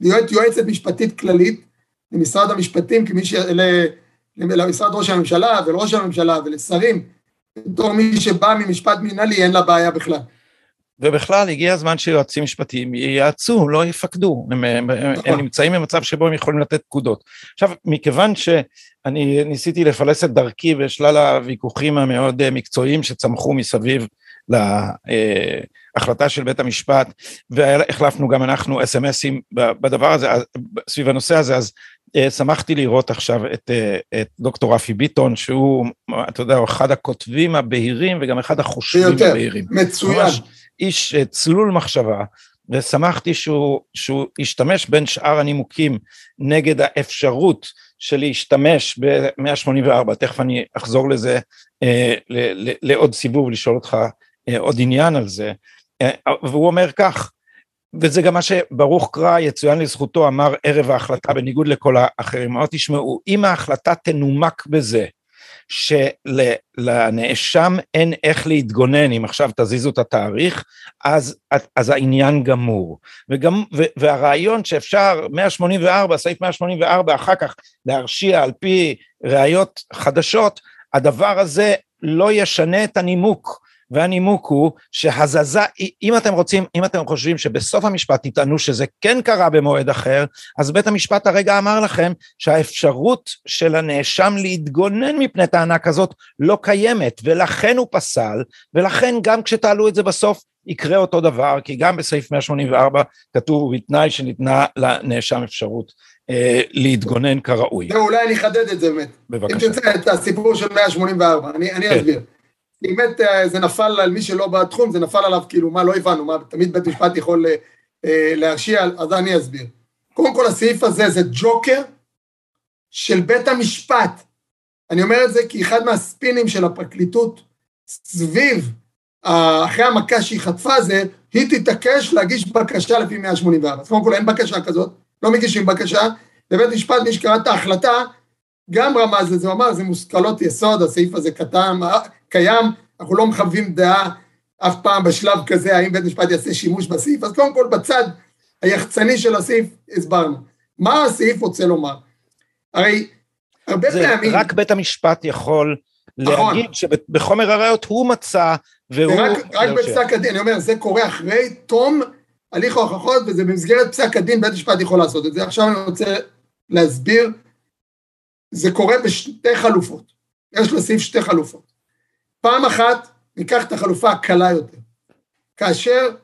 להיות יועצת משפטית כללית למשרד המשפטים, כמי ש... למשרד ראש הממשלה ולראש הממשלה ולשרים, בתור מי שבא ממשפט מנהלי אין לה בעיה בכלל. ובכלל הגיע הזמן שיועצים משפטיים ייעצו, לא יפקדו, הם, הם, הם נכון. נמצאים במצב שבו הם יכולים לתת פקודות. עכשיו, מכיוון שאני ניסיתי לפלס את דרכי בשלל הוויכוחים המאוד מקצועיים שצמחו מסביב להחלטה של בית המשפט, והחלפנו גם אנחנו אס.אם.אסים בדבר הזה, סביב הנושא הזה, אז אה, שמחתי לראות עכשיו את, אה, את דוקטור רפי ביטון, שהוא, אתה יודע, אחד הכותבים הבהירים וגם אחד החושבים הבהירים. מצוין. ממש, איש אה, צלול מחשבה, ושמחתי שהוא, שהוא השתמש בין שאר הנימוקים נגד האפשרות של להשתמש ב-184, תכף אני אחזור לזה אה, ל, ל, לעוד סיבוב, לשאול אותך אה, עוד עניין על זה, אה, והוא אומר כך, וזה גם מה שברוך קרא, יצוין לזכותו, אמר ערב ההחלטה בניגוד לכל האחרים, אמר תשמעו, אם ההחלטה תנומק בזה שלנאשם אין איך להתגונן אם עכשיו תזיזו את התאריך, אז, אז העניין גמור. וגם, והרעיון שאפשר 184, סעיף 184 אחר כך להרשיע על פי ראיות חדשות, הדבר הזה לא ישנה את הנימוק. והנימוק הוא שהזזה, אם אתם רוצים, אם אתם חושבים שבסוף המשפט תטענו שזה כן קרה במועד אחר, אז בית המשפט הרגע אמר לכם שהאפשרות של הנאשם להתגונן מפני טענה כזאת לא קיימת, ולכן הוא פסל, ולכן גם כשתעלו את זה בסוף יקרה אותו דבר, כי גם בסעיף 184 כתוב בתנאי שניתנה לנאשם אפשרות אה, להתגונן כראוי. אולי אני אחדד את זה באמת. בבקשה. אם תרצה את הסיפור של 184, אני, אני כן. אסביר. באמת אה, זה נפל על מי שלא בתחום, זה נפל עליו כאילו, מה לא הבנו, מה תמיד בית משפט יכול אה, אה, להרשיע, אז אני אסביר. קודם כל הסעיף הזה זה ג'וקר של בית המשפט. אני אומר את זה כי אחד מהספינים של הפרקליטות סביב, אחרי המכה שהיא חטפה זה, היא תתעקש להגיש בקשה לפי 184. אז קודם כל אין בקשה כזאת, לא מגישים בקשה, ובית משפט, מי שקרא את ההחלטה, גם רמז לזה, הוא אמר, זה מושכלות יסוד, הסעיף הזה קטן, קיים, אנחנו לא מחווים דעה אף פעם בשלב כזה, האם בית משפט יעשה שימוש בסעיף, אז קודם כל בצד היחצני של הסעיף הסברנו. מה הסעיף רוצה לומר? הרי הרבה פעמים... רק בית המשפט יכול נכון. להגיד שבחומר הראיות הוא מצא והוא... רק, רק בפסק הדין, אני אומר, זה קורה אחרי תום הליך ההוכחות, וזה במסגרת פסק הדין, בית המשפט יכול לעשות את זה. עכשיו אני רוצה להסביר, זה קורה בשתי חלופות. יש לסעיף שתי חלופות. פעם אחת ניקח את החלופה הקלה יותר, כאשר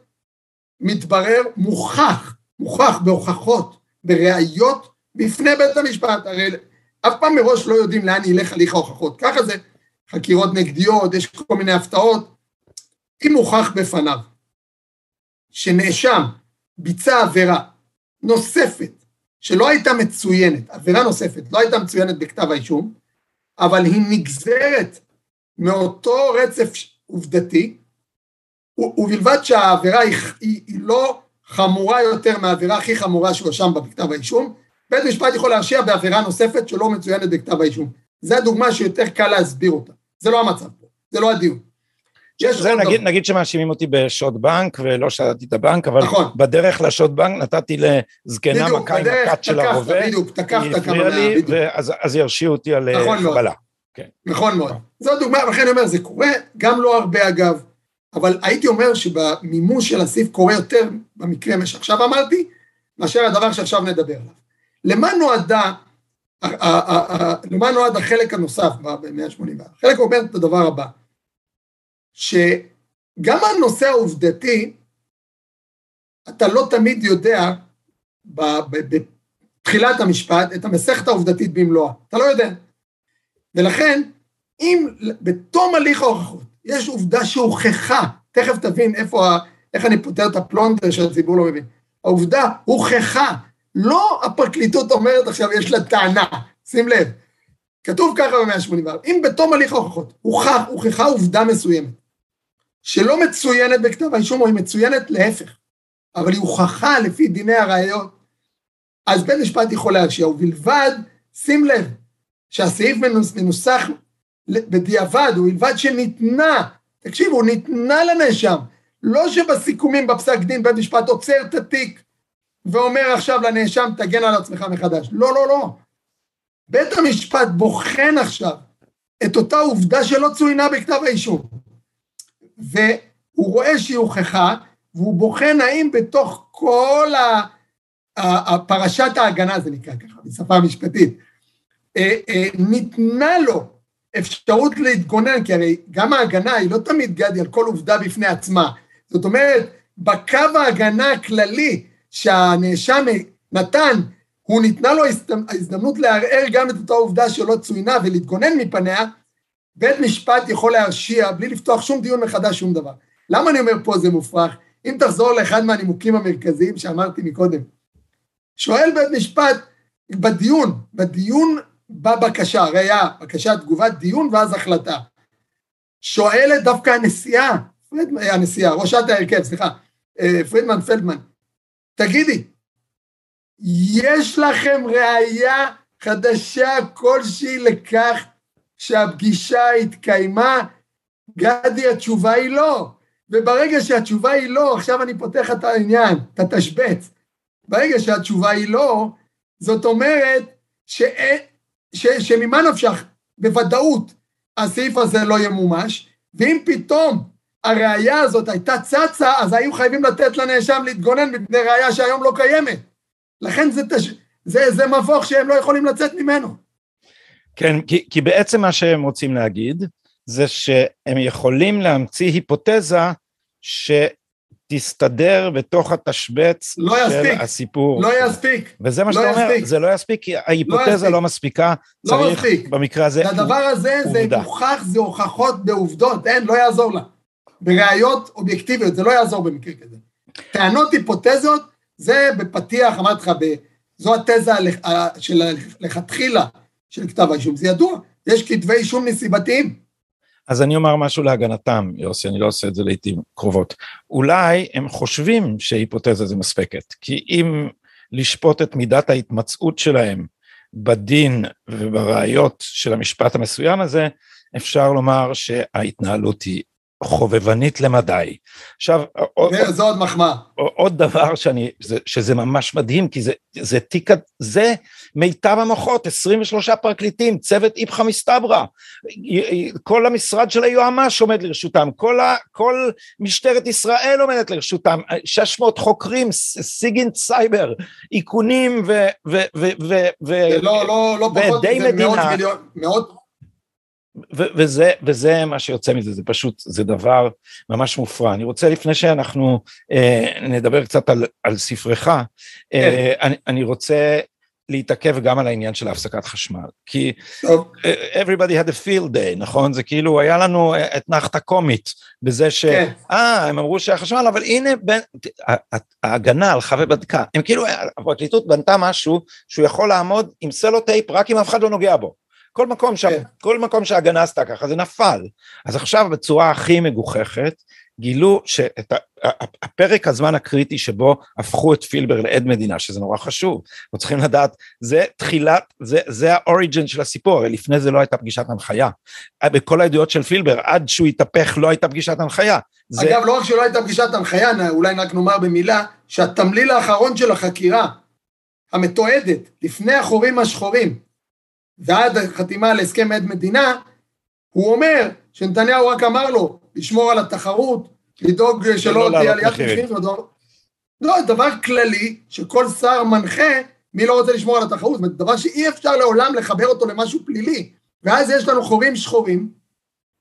מתברר, מוכח, מוכח בהוכחות, בראיות, בפני בית המשפט, הרי אף פעם מראש לא יודעים לאן ילך הליך ההוכחות, ככה זה חקירות נגדיות, יש כל מיני הפתעות, אם מוכח בפניו שנאשם ביצע עבירה נוספת, שלא הייתה מצוינת, עבירה נוספת, לא הייתה מצוינת בכתב האישום, אבל היא נגזרת מאותו רצף עובדתי, ובלבד שהעבירה היא, היא, היא לא חמורה יותר מהעבירה הכי חמורה שהואשם בכתב האישום, בית משפט יכול להרשיע בעבירה נוספת שלא מצוינת בכתב האישום. זו הדוגמה שיותר קל להסביר אותה. זה לא המצב פה, זה לא הדיון. זה נגיד, נגיד שמאשימים אותי בשוד בנק ולא שדדתי את הבנק, אבל נכון. בדרך לשוד בנק נתתי לזקנה מכה עם הכת של הרובה, בדיוק, תקפת כמה מאה, בדיוק. ואז, אז ירשיעו אותי על נכון חבלה. כן. נכון מאוד. זו דוגמה, ולכן אני אומר, זה קורה, גם לא הרבה אגב, אבל הייתי אומר שבמימוש של הסעיף קורה יותר במקרה מה שעכשיו אמרתי, מאשר הדבר שעכשיו נדבר עליו. למה נועדה, למה נועד החלק הנוסף ב-184? החלק אומר את הדבר הבא, שגם הנושא העובדתי, אתה לא תמיד יודע בתחילת המשפט את המסכת העובדתית במלואה, אתה לא יודע. ולכן, אם בתום הליך ההוכחות יש עובדה שהוכחה, תכף תבין איפה, איך אני פותר את הפלונטר שהציבור לא מבין, העובדה הוכחה, לא הפרקליטות אומרת עכשיו יש לה טענה, שים לב, כתוב ככה ב-184, אם בתום הליך ההוכחות הוכח, הוכחה עובדה מסוימת, שלא מצוינת בכתב האישום, או היא מצוינת להפך, אבל היא הוכחה לפי דיני הראיות, אז בית משפט יכול להרשיע, ובלבד, שים לב, שהסעיף מנוסח בדיעבד, ובלבד שניתנה, תקשיבו, ניתנה לנאשם, לא שבסיכומים בפסק דין בית משפט עוצר את התיק ואומר עכשיו לנאשם, תגן על עצמך מחדש. לא, לא, לא. בית המשפט בוחן עכשיו את אותה עובדה שלא צוינה בכתב האישום. והוא רואה שהיא הוכחה, והוא בוחן האם בתוך כל הפרשת ההגנה, זה נקרא ככה, בשפה משפטית, אה, ניתנה לו אפשרות להתגונן, כי הרי גם ההגנה היא לא תמיד גדי על כל עובדה בפני עצמה. זאת אומרת, בקו ההגנה הכללי שהנאשם נתן, הוא ניתנה לו ההזדמנות לערער גם את אותה עובדה שלא צוינה ולהתגונן מפניה, בית משפט יכול להרשיע בלי לפתוח שום דיון מחדש, שום דבר. למה אני אומר פה זה מופרך? אם תחזור לאחד מהנימוקים המרכזיים שאמרתי מקודם, שואל בית משפט בדיון, בדיון בבקשה, הרי היה בקשה, תגובת דיון ואז החלטה. שואלת דווקא הנשיאה, פרידמן, הנשיאה, ראשת ההרכב, סליחה, אה, פרידמן פלדמן, תגידי, יש לכם ראייה חדשה כלשהי לכך שהפגישה התקיימה? גדי, התשובה היא לא. וברגע שהתשובה היא לא, עכשיו אני פותח את העניין, את התשבץ. ברגע שהתשובה היא לא, זאת אומרת ש... ש... שממה נפשך, בוודאות הסעיף הזה לא ימומש, ואם פתאום הראייה הזאת הייתה צצה, אז היו חייבים לתת לנאשם להתגונן מפני ראייה שהיום לא קיימת. לכן זה, תש... זה, זה מבוך שהם לא יכולים לצאת ממנו. כן, כי, כי בעצם מה שהם רוצים להגיד, זה שהם יכולים להמציא היפותזה שתסתדר בתוך התשבץ לא של יספיק, הסיפור. לא יספיק. וזה מה לא שאתה אומר, יספיק. זה לא יספיק, כי ההיפותזה לא לא מספיקה, לא צריך מספיק. במקרה הזה והדבר הזה זה עובדה. מוכח, זה הוכחות בעובדות, אין, לא יעזור לה. בראיות אובייקטיביות, זה לא יעזור במקרה כזה. טענות היפותזות, זה בפתיח, אמרתי לך, זו התזה של לכתחילה של כתב האישום, זה ידוע, יש כתבי אישום נסיבתיים. אז אני אומר משהו להגנתם, יוסי, אני לא עושה את זה לעיתים קרובות. אולי הם חושבים שהיפותזה זה מספקת, כי אם לשפוט את מידת ההתמצאות שלהם בדין ובראיות של המשפט המסוים הזה, אפשר לומר שההתנהלות היא חובבנית למדי. עכשיו, עוד- זה- זו עוד מחמאה. עוד דבר שאני, זה, שזה ממש מדהים, כי זה, זה תיק, זה מיטב המוחות, 23 פרקליטים, צוות איפכא מסתברא, כל המשרד של היועמ"ש עומד לרשותם, כל, ה, כל משטרת ישראל עומדת לרשותם, 600 חוקרים, סיגינט סייבר, איכונים ו... ו, ו, ו, ו לא, לא, לא פחות, זה מאות. מיליון, מאות, ו- וזה, וזה מה שיוצא מזה, זה פשוט, זה דבר ממש מופרע. אני רוצה לפני שאנחנו אה, נדבר קצת על, על ספרך, אה, אני, אני רוצה להתעכב גם על העניין של הפסקת חשמל, כי טוב, אה, everybody had a field day, נכון? זה כאילו, היה לנו אתנחתה קומית בזה ש... כן. אה, הם אמרו שהיה חשמל, אבל הנה, בין, ההגנה הלכה ובדקה. הם כאילו, הפרקליטות בנתה משהו שהוא יכול לעמוד עם סלוטייפ רק אם אף אחד לא נוגע בו. כל מקום, שה, כן. כל מקום שההגנה עשתה ככה זה נפל. אז עכשיו בצורה הכי מגוחכת, גילו שאת הפרק הזמן הקריטי שבו הפכו את פילבר לעד מדינה, שזה נורא חשוב, אנחנו צריכים לדעת, זה תחילת, זה, זה ה origin של הסיפור, הרי לפני זה לא הייתה פגישת הנחיה. בכל העדויות של פילבר, עד שהוא התהפך לא הייתה פגישת הנחיה. זה, אגב, לא רק שלא הייתה פגישת הנחיה, אולי רק נאמר במילה, שהתמליל האחרון של החקירה, המתועדת, לפני החורים השחורים, ועד החתימה על הסכם עד מדינה, הוא אומר שנתניהו רק אמר לו לשמור על התחרות, לדאוג שלא תהיה עליית מחירים. לא, דבר כללי שכל שר מנחה מי לא רוצה לשמור על התחרות, זאת אומרת, דבר שאי אפשר לעולם לחבר אותו למשהו פלילי. ואז יש לנו חורים שחורים.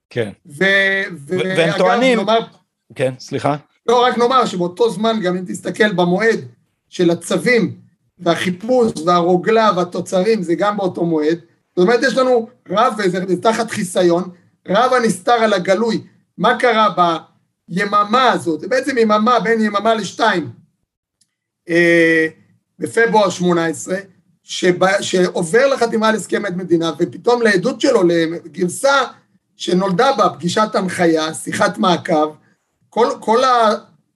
כן. ו... והם טוענים... נאמר, כן, סליחה. לא, רק נאמר שבאותו זמן, גם אם תסתכל במועד של הצווים והחיפוש והרוגלה והתוצרים, זה גם באותו מועד. זאת אומרת, יש לנו רב, וזה תחת חיסיון, רב הנסתר על הגלוי. מה קרה ביממה הזאת? זה בעצם יממה בין יממה לשתיים. אה, בפברואר 18, שבא, שעובר לחתימה על הסכם עד מדינה, ופתאום לעדות שלו, לגרסה שנולדה בה פגישת הנחיה, שיחת מעקב, כל, כל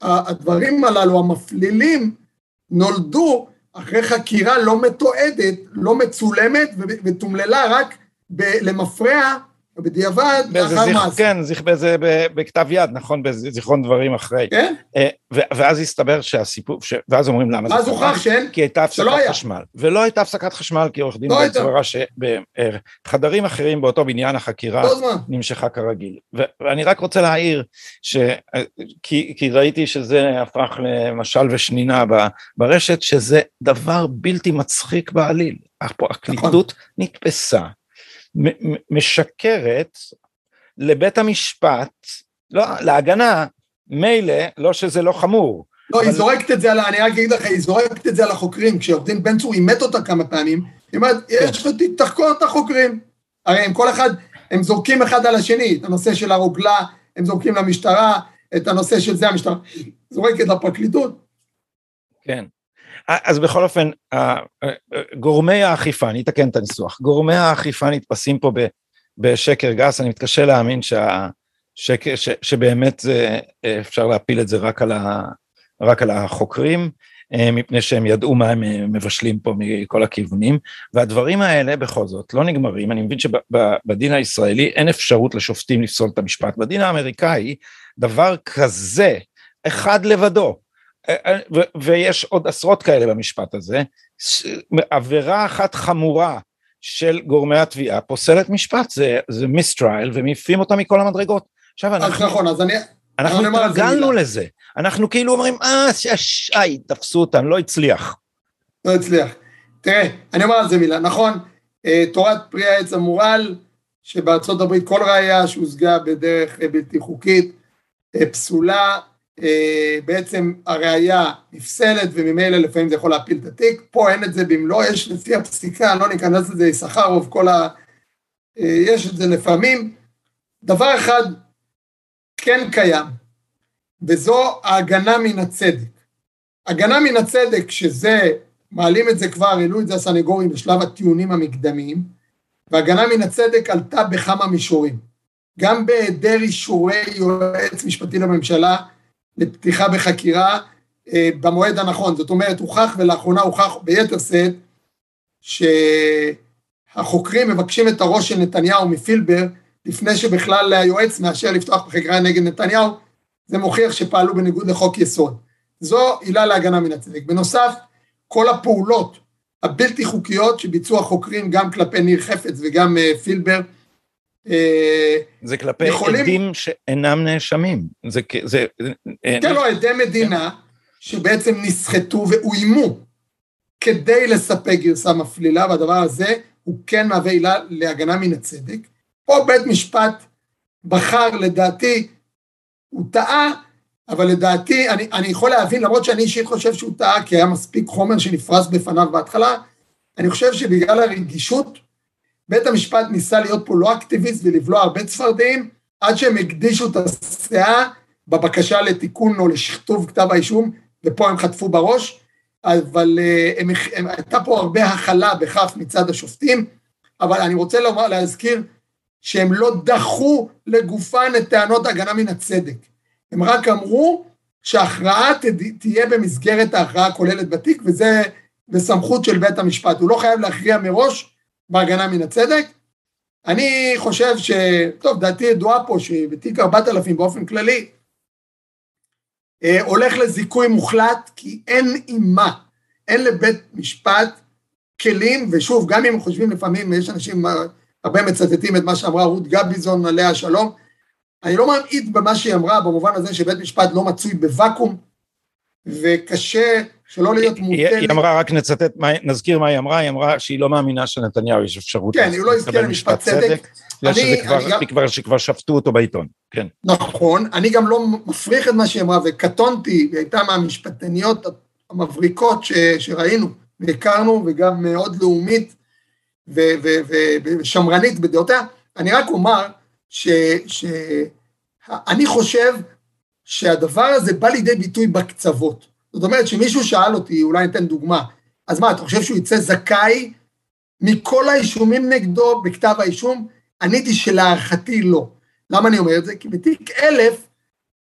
הדברים הללו, המפלילים, נולדו אחרי חקירה לא מתועדת, לא מצולמת, ותומללה רק ב, למפרע בדיעבד, לאחר מעשה. כן, באיזה, בכתב יד, נכון, בזיכרון דברים אחרי. כן. אה, ואז הסתבר שהסיפור, ואז אומרים למה זה ואז הוכח שאין, כי הייתה הפסקת חשמל. ולא הייתה הפסקת חשמל, כי עורך דין לא בן צברה שבחדרים אחרים באותו בניין החקירה נמשכה כרגיל. ואני רק רוצה להעיר, ש... כי, כי ראיתי שזה הפך למשל ושנינה ברשת, שזה דבר בלתי מצחיק בעליל. הפרקליטות נכון. נתפסה. משקרת לבית המשפט, לא, להגנה, מילא, לא שזה לא חמור. לא, אבל... היא זורקת את זה על, אני רק אגיד לך, היא זורקת את זה על החוקרים, כשעורך דין בן צור אימת אותה כמה פעמים, היא אומרת, כן. יש לך, תחקור את החוקרים. הרי הם כל אחד, הם זורקים אחד על השני, את הנושא של הרוגלה, הם זורקים למשטרה, את הנושא של זה המשטרה, זורקת לפרקליטות. כן. אז בכל אופן, גורמי האכיפה, אני אתקן את הניסוח, גורמי האכיפה נתפסים פה בשקר גס, אני מתקשה להאמין שהשקר, ש, שבאמת זה, אפשר להפיל את זה רק על, ה, רק על החוקרים, אה, מפני שהם ידעו מה הם מבשלים פה מכל הכיוונים, והדברים האלה בכל זאת לא נגמרים, אני מבין שבדין הישראלי אין אפשרות לשופטים לפסול את המשפט, בדין האמריקאי דבר כזה, אחד לבדו, אה, אה, ויש עוד עשרות כאלה במשפט הזה, עבירה אחת חמורה של גורמי התביעה פוסלת משפט, זה, זה מיסטרייל ומעיפים אותה מכל המדרגות. עכשיו אנחנו, נכון, אז אני... אנחנו התרגלנו לזה, אנחנו כאילו אומרים, אה, שי, תפסו אותם, לא הצליח. לא הצליח. תראה, אני אומר על זה מילה, נכון, אה, תורת פרי העץ המורל, שבארצות הברית כל ראייה שהושגה בדרך בלתי חוקית, פסולה, אה, בעצם הראייה נפסלת וממילא לפעמים זה יכול להפיל את התיק, פה אין את זה במלוא, יש לפי הפסיקה, לא ניכנס לזה, יששכרוב, כל ה... אה, יש את זה לפעמים. דבר אחד כן קיים, וזו ההגנה מן הצדק. הגנה מן הצדק, שזה, מעלים את זה כבר, העלו את זה הסנגורים בשלב הטיעונים המקדמיים, והגנה מן הצדק עלתה בכמה מישורים. גם בהיעדר אישורי יועץ משפטי לממשלה, לפתיחה בחקירה אה, במועד הנכון. זאת אומרת, הוכח ולאחרונה הוכח ביתר שאת שהחוקרים מבקשים את הראש של נתניהו מפילבר לפני שבכלל היועץ מאשר לפתוח בחקירה נגד נתניהו, זה מוכיח שפעלו בניגוד לחוק יסוד. זו עילה להגנה מן הצדק. בנוסף, כל הפעולות הבלתי חוקיות שביצעו החוקרים גם כלפי ניר חפץ וגם uh, פילבר, אה, זה כלפי יכולים... עדים שאינם נאשמים. זה, זה, אה, כן, לא, עדי מדינה שבעצם נסחטו ואוימו כדי לספק גרסה מפלילה, והדבר הזה הוא כן מהווה עילה להגנה מן הצדק. פה בית משפט בחר, לדעתי, הוא טעה, אבל לדעתי, אני, אני יכול להבין, למרות שאני אישית חושב שהוא טעה, כי היה מספיק חומר שנפרס בפניו בהתחלה, אני חושב שבגלל הרגישות בית המשפט ניסה להיות פה לא אקטיביסט ולבלוע הרבה צפרדעים, עד שהם הקדישו את הסאה בבקשה לתיקון או לשכתוב כתב האישום, ופה הם חטפו בראש, אבל אה, הם, הם, הייתה פה הרבה הכלה בכף מצד השופטים, אבל אני רוצה לומר, להזכיר שהם לא דחו לגופן את טענות ההגנה מן הצדק. הם רק אמרו שההכרעה תהיה במסגרת ההכרעה הכוללת בתיק, וזה בסמכות של בית המשפט. הוא לא חייב להכריע מראש, בהגנה מן הצדק. אני חושב ש... טוב, דעתי ידועה פה שבתיק 4000 באופן כללי, אה, הולך לזיכוי מוחלט, כי אין עם מה, אין לבית משפט כלים, ושוב, גם אם חושבים לפעמים, יש אנשים, הרבה מצטטים את מה שאמרה רות גביזון עליה השלום, אני לא ממעיט במה שהיא אמרה, במובן הזה שבית משפט לא מצוי בוואקום, וקשה שלא להיות מוטה... היא אמרה, רק נצטט, נזכיר מה היא אמרה, היא אמרה שהיא לא מאמינה שנתניהו יש אפשרות... כן, היא לא הזכירה משפט צדק. בגלל שזה כבר, שכבר שפטו אותו בעיתון, כן. נכון, אני גם לא מפריך את מה שהיא אמרה, וקטונתי, היא הייתה מהמשפטניות המבריקות ש, שראינו, והכרנו, וגם מאוד לאומית ושמרנית בדעותיה. אני רק אומר שאני חושב שהדבר הזה בא לידי ביטוי בקצוות. זאת אומרת שמישהו שאל אותי, אולי ניתן דוגמה, אז מה, אתה חושב שהוא יצא זכאי מכל האישומים נגדו בכתב האישום? עניתי שלהערכתי לא. למה אני אומר את זה? כי בתיק אלף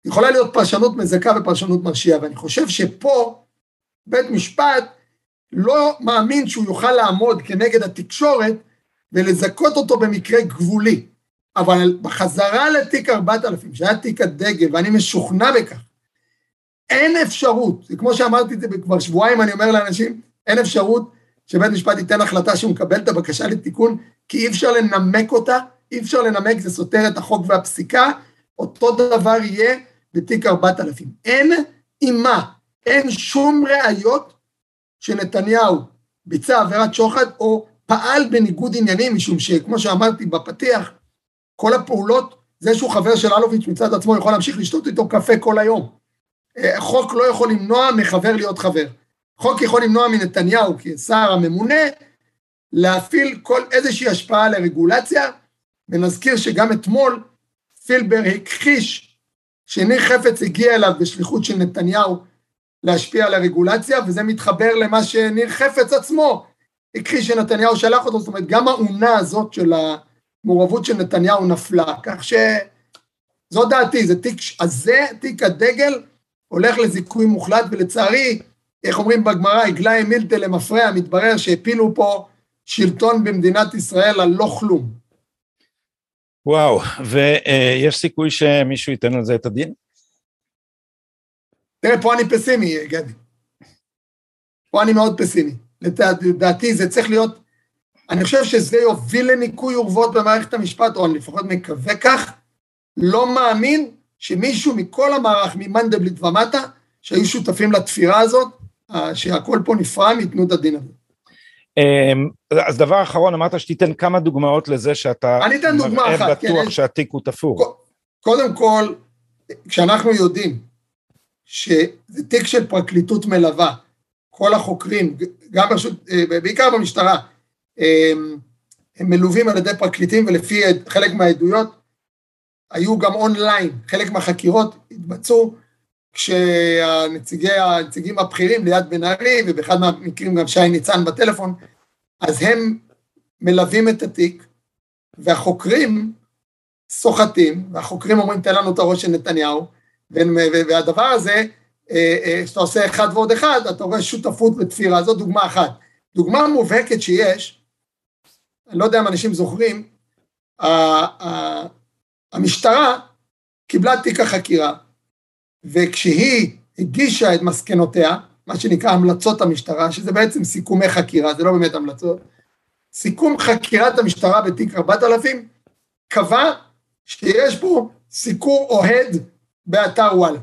יכולה להיות פרשנות מזכה ופרשנות מרשיעה, ואני חושב שפה בית משפט לא מאמין שהוא יוכל לעמוד כנגד התקשורת ולזכות אותו במקרה גבולי. אבל בחזרה לתיק 4000, שהיה תיק הדגל, ואני משוכנע בכך, אין אפשרות, כמו שאמרתי את זה כבר שבועיים, אני אומר לאנשים, אין אפשרות שבית משפט ייתן החלטה שהוא מקבל את הבקשה לתיקון, כי אי אפשר לנמק אותה, אי אפשר לנמק, זה סותר את החוק והפסיקה, אותו דבר יהיה בתיק 4000. אין אימה, אין שום ראיות שנתניהו ביצע עבירת שוחד או פעל בניגוד עניינים, משום שכמו שאמרתי בפתיח, כל הפעולות, זה שהוא חבר של אלוביץ' מצד עצמו יכול להמשיך לשתות איתו קפה כל היום. אה, חוק לא יכול למנוע מחבר להיות חבר. חוק יכול למנוע מנתניהו כשר הממונה להפעיל כל איזושהי השפעה לרגולציה, ונזכיר שגם אתמול פילבר הכחיש שניר חפץ הגיע אליו בשליחות של נתניהו להשפיע על הרגולציה, וזה מתחבר למה שניר חפץ עצמו הכחיש שנתניהו שלח אותו, זאת אומרת גם האונה הזאת של המעורבות של נתניהו נפלה, כך שזו דעתי, זה תיק, אז זה תיק הדגל הולך לזיכוי מוחלט, ולצערי, איך אומרים בגמרא, עגלה מילתא למפרע, מתברר שהפילו פה שלטון במדינת ישראל על לא כלום. וואו, ויש סיכוי שמישהו ייתן על זה את הדין? תראה, פה אני פסימי, גדי. פה אני מאוד פסימי. לדעתי זה צריך להיות, אני חושב שזה יוביל לניקוי אורוות במערכת המשפט, או אני לפחות מקווה כך, לא מאמין שמישהו מכל המערך, ממנדלבליט ומטה, שהיו שותפים לתפירה הזאת, שהכל פה נפרם, ייתנו את הדין הזה. אמ, אז דבר אחרון, אמרת שתיתן כמה דוגמאות לזה שאתה אני אתן דוגמה אחת, בטוח כן, שהתיק הוא תפור. קודם כל, כשאנחנו יודעים שזה תיק של פרקליטות מלווה, כל החוקרים, גם ברשות, אה, בעיקר במשטרה, הם, הם מלווים על ידי פרקליטים ולפי חלק מהעדויות היו גם אונליין, חלק מהחקירות התבצעו כשהנציגים הבכירים ליד בן ארי, ובאחד מהמקרים גם שי ניצן בטלפון, אז הם מלווים את התיק, והחוקרים סוחטים, והחוקרים אומרים תן לנו את הראש של נתניהו, והדבר הזה, אה, אה, כשאתה עושה אחד ועוד אחד, אתה רואה שותפות בתפירה, זו דוגמה אחת. דוגמה מובהקת שיש, אני לא יודע אם אנשים זוכרים, המשטרה קיבלה תיק החקירה, וכשהיא הגישה את מסקנותיה, מה שנקרא המלצות המשטרה, שזה בעצם סיכומי חקירה, זה לא באמת המלצות, סיכום חקירת המשטרה בתיק 4000, קבע שיש פה סיקור אוהד באתר וואלה.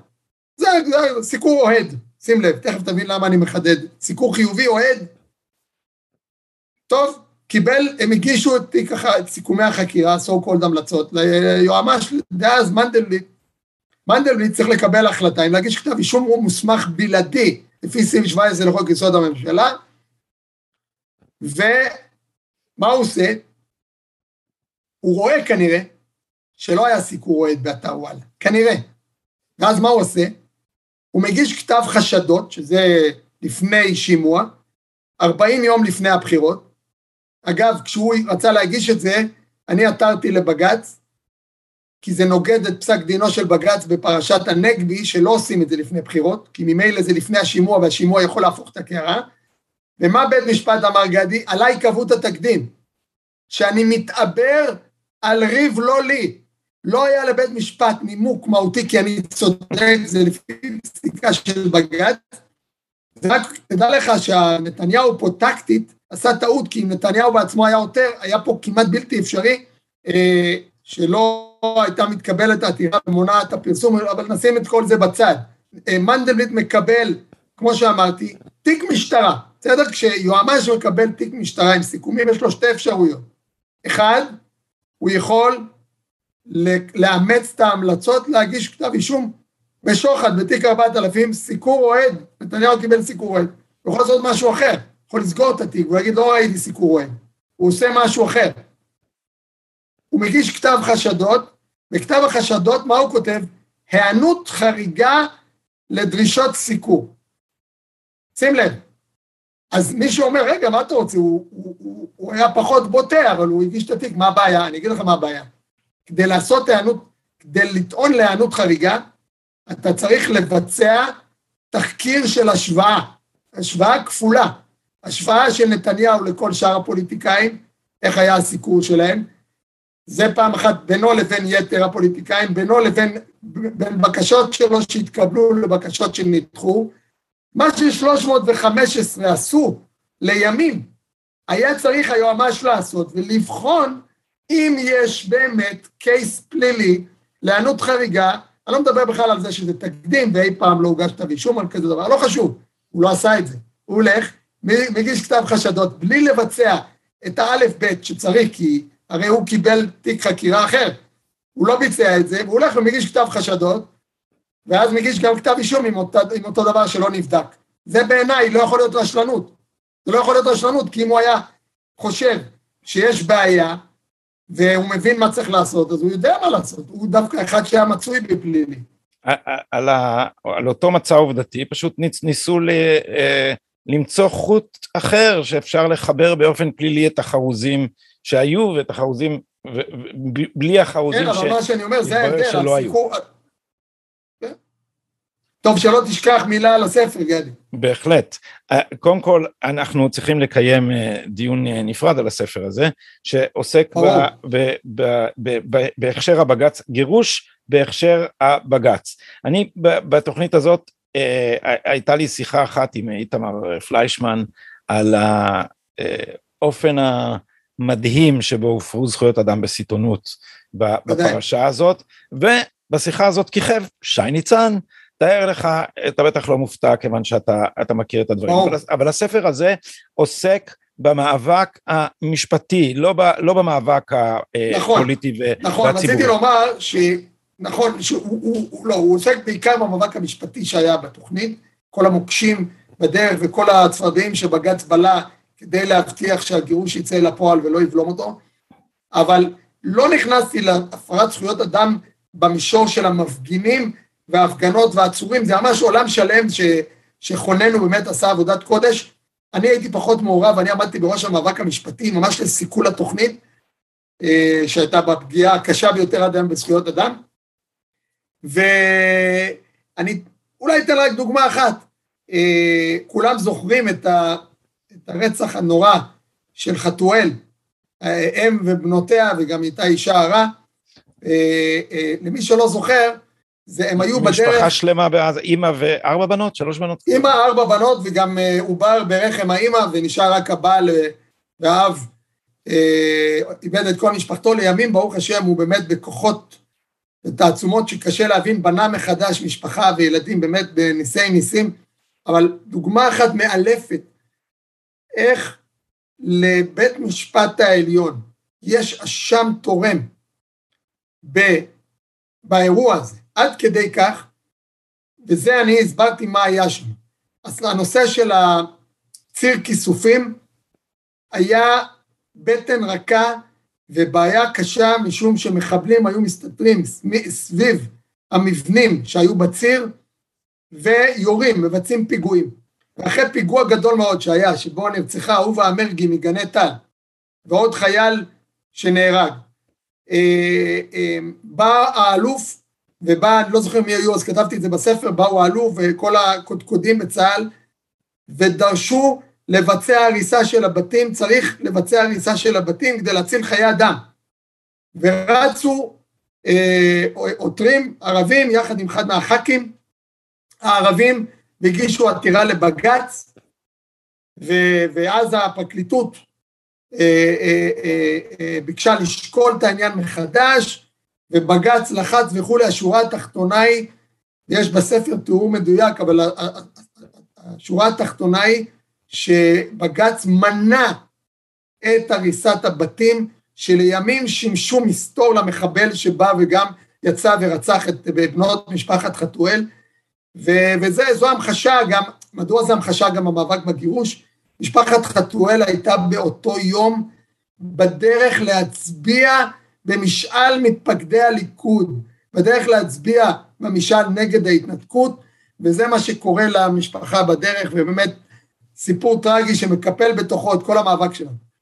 זה, זה סיקור אוהד, שים לב, תכף תבין למה אני מחדד. סיקור חיובי אוהד. טוב, קיבל, הם הגישו את, ככה, את סיכומי החקירה, so called המלצות, ליועמ"ש דאז מנדלבליט. מנדלבליט צריך לקבל החלטה, אם להגיש כתב אישום הוא מוסמך בלעדי, לפי סעיף 17 לחוק יסוד הממשלה, ומה הוא עושה? הוא רואה כנראה שלא היה סיקור אוהד באתר וואלה, כנראה. ואז מה הוא עושה? הוא מגיש כתב חשדות, שזה לפני שימוע, 40 יום לפני הבחירות, אגב, כשהוא רצה להגיש את זה, אני עתרתי לבג"ץ, כי זה נוגד את פסק דינו של בג"ץ בפרשת הנגבי, שלא עושים את זה לפני בחירות, כי ממילא זה לפני השימוע, והשימוע יכול להפוך את הקערה. ומה בית משפט אמר גדי? עליי קבעו את התקדים, שאני מתעבר על ריב לא לי. לא היה לבית משפט נימוק מהותי כי אני צודק, זה לפי פסיקה של בג"ץ. רק תדע לך שנתניהו פה טקטית, עשה טעות, כי אם נתניהו בעצמו היה עותר, היה פה כמעט בלתי אפשרי, אה, שלא הייתה מתקבלת העתירה ומונעת הפרסום, אבל נשים את כל זה בצד. אה, מנדלבליט מקבל, כמו שאמרתי, תיק משטרה, בסדר? כשיועמ"ש מקבל תיק משטרה עם סיכומים, יש לו שתי אפשרויות. אחד, הוא יכול לאמץ את ההמלצות, להגיש כתב אישום בשוחד, בתיק 4000, סיקור אוהד, נתניהו קיבל סיקור אוהד. הוא יכול לעשות משהו אחר, יכול לסגור את התיק, הוא יגיד, לא ראיתי סיקור אוהד, הוא עושה משהו אחר. הוא מגיש כתב חשדות, בכתב החשדות, מה הוא כותב? היענות חריגה לדרישות סיקור. שים לב. אז מישהו אומר, רגע, מה אתה רוצה? הוא, הוא, הוא, הוא היה פחות בוטה, אבל הוא הגיש את התיק, מה הבעיה? אני אגיד לך מה הבעיה. כדי לעשות היענות, כדי לטעון להיענות חריגה, אתה צריך לבצע תחקיר של השוואה, השוואה כפולה, השוואה של נתניהו לכל שאר הפוליטיקאים, איך היה הסיקור שלהם, זה פעם אחת בינו לבין יתר הפוליטיקאים, בינו לבין בין בקשות שלו שהתקבלו לבקשות שנדחו. מה ש-315 עשו לימים, היה צריך היועמ"ש לעשות ולבחון אם יש באמת קייס פלילי להיענות חריגה, אני לא מדבר בכלל על זה שזה תקדים ואי פעם לא הוגש כתב אישום על כזה דבר, לא חשוב, הוא לא עשה את זה. הוא הולך, מגיש כתב חשדות, בלי לבצע את האלף-בית שצריך, כי הרי הוא קיבל תיק חקירה אחר. הוא לא ביצע את זה, והוא הולך ומגיש כתב חשדות, ואז מגיש גם כתב אישום עם, אותה, עם אותו דבר שלא נבדק. זה בעיניי לא יכול להיות רשלנות. זה לא יכול להיות רשלנות, כי אם הוא היה חושב שיש בעיה, והוא מבין מה צריך לעשות, אז הוא יודע מה לעשות, הוא דווקא אחד שהיה מצוי בפלילי. על, ה, על אותו מצע עובדתי, פשוט ניס, ניסו ל, אה, למצוא חוט אחר שאפשר לחבר באופן פלילי את החרוזים שהיו ואת החרוזים, בלי החרוזים כן, אבל מה שאני אומר, זה ההבדל, הסיפור... כן. טוב, שלא תשכח מילה על הספר, גדי. בהחלט. אה, קודם כל, אנחנו צריכים לקיים אה, דיון אה, נפרד על הספר הזה, שעוסק בהכשר הבג"ץ, גירוש בהכשר הבג"ץ. אני בתוכנית הזאת, הייתה לי שיחה אחת עם איתמר פליישמן על האופן המדהים שבו הופרו זכויות אדם בסיטונות בפרשה הזאת, ובשיחה הזאת כיכב שי ניצן, תאר לך, אתה בטח לא מופתע כיוון שאתה מכיר את הדברים, אבל, אבל הספר הזה עוסק במאבק המשפטי, לא, ב, לא במאבק נכון, הפוליטי נכון, נכון, והציבורי. רציתי לומר ש... נכון, שהוא הוא, הוא, לא, הוא עוסק בעיקר במאבק המשפטי שהיה בתוכנית, כל המוקשים בדרך וכל הצפרדעים שבג"ץ בלע כדי להבטיח שהגירוש יצא לפועל ולא יבלום אותו, אבל לא נכנסתי להפרת זכויות אדם במישור של המפגינים וההפגנות והעצורים, זה ממש עולם שלם ש, שחוננו באמת עשה עבודת קודש. אני הייתי פחות מעורב, אני עמדתי בראש המאבק המשפטי, ממש לסיכול התוכנית, אה, שהייתה בפגיעה הקשה ביותר עד היום בזכויות אדם. ואני אולי אתן רק דוגמה אחת. אה, כולם זוכרים את, ה, את הרצח הנורא של חתואל, אם ובנותיה, וגם הייתה אישה הרה. אה, למי שלא זוכר, זה, הם היו בדרך... משפחה שלמה בעזה, אימא וארבע בנות? שלוש בנות? אימא, ארבע בנות, וגם אה, עובר ברחם האימא, ונשאר רק הבעל אה, והאב. אה, איבד את כל משפחתו לימים, ברוך השם, הוא באמת בכוחות ותעצומות שקשה להבין, בנה מחדש משפחה וילדים באמת בניסי ניסים, אבל דוגמה אחת מאלפת, איך לבית משפט העליון יש אשם תורם באירוע הזה. עד כדי כך, וזה אני הסברתי מה היה שם. אז הנושא של הציר כיסופים היה בטן רכה ובעיה קשה משום שמחבלים היו מסתתרים סביב המבנים שהיו בציר ויורים, מבצעים פיגועים. ואחרי פיגוע גדול מאוד שהיה, שבו נרצחה אהובה אמרגי מגני טל ועוד חייל שנהרג, אה, אה, בא האלוף ובא, אני לא זוכר מי היו, אז כתבתי את זה בספר, באו האלוף וכל הקודקודים בצה"ל, ודרשו לבצע הריסה של הבתים, צריך לבצע הריסה של הבתים כדי להציל חיי אדם. ורצו אה, עותרים ערבים יחד עם אחד מהח"כים הערבים, והגישו עתירה לבג"ץ, ואז הפרקליטות אה, אה, אה, ביקשה לשקול את העניין מחדש, ובג"ץ לחץ וכולי, השורה התחתונה היא, יש בספר תיאור מדויק, אבל השורה התחתונה היא שבג"ץ מנע את הריסת הבתים שלימים שימשו מסתור למחבל שבא וגם יצא ורצח את בנות משפחת חתואל, וזו המחשה גם, מדוע זו המחשה גם המאבק בגירוש? משפחת חתואל הייתה באותו יום בדרך להצביע במשאל מתפקדי הליכוד, בדרך להצביע במשאל נגד ההתנתקות, וזה מה שקורה למשפחה בדרך, ובאמת סיפור טרגי שמקפל בתוכו את כל המאבק שלנו.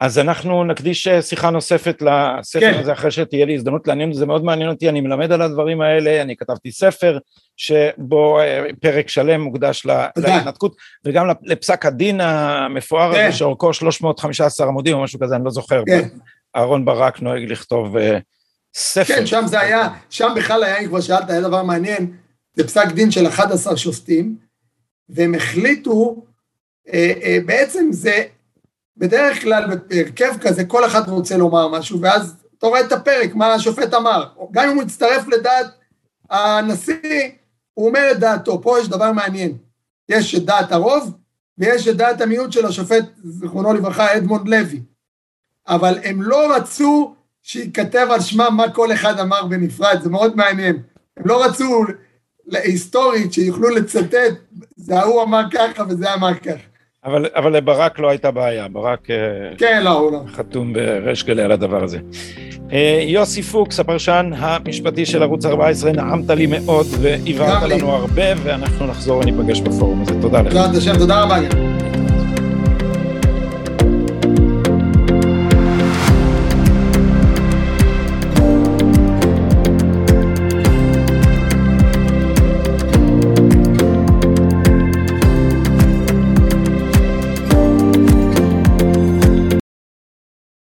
אז אנחנו נקדיש אה, שיחה נוספת לספר כן. הזה אחרי שתהיה לי הזדמנות לעניין, זה מאוד מעניין אותי, אני מלמד על הדברים האלה, אני כתבתי ספר שבו אה, פרק שלם מוקדש להתנתקות, וגם לפסק הדין המפואר כן. הזה שאורכו 315 עמודים או משהו כזה, אני לא זוכר, כן. אהרון ברק נוהג לכתוב אה, ספר. כן, שם זה היה, שם בכלל היה, אם כבר שאלת, היה דבר מעניין, זה פסק דין של 11 שופטים, והם החליטו, בעצם זה בדרך כלל בהרכב כזה כל אחד רוצה לומר משהו, ואז אתה רואה את הפרק, מה השופט אמר. גם אם הוא יצטרף לדעת הנשיא, הוא אומר את דעתו. פה יש דבר מעניין. יש את דעת הרוב, ויש את דעת המיעוט של השופט, זיכרונו לברכה, אדמונד לוי. אבל הם לא רצו שייכתב על שמם מה כל אחד אמר בנפרד, זה מאוד מעניין. הם לא רצו היסטורית שיוכלו לצטט, זה ההוא אמר ככה וזה אמר ככה. אבל, אבל לברק לא הייתה בעיה, ברק אה, כן, לא, לא. חתום בריש גלי על הדבר הזה. אה, יוסי פוקס, הפרשן המשפטי של ערוץ 14, נעמת לי מאוד והבהרת לנו הרבה, ואנחנו נחזור וניפגש בפורום הזה. תודה לך. תודה רבה.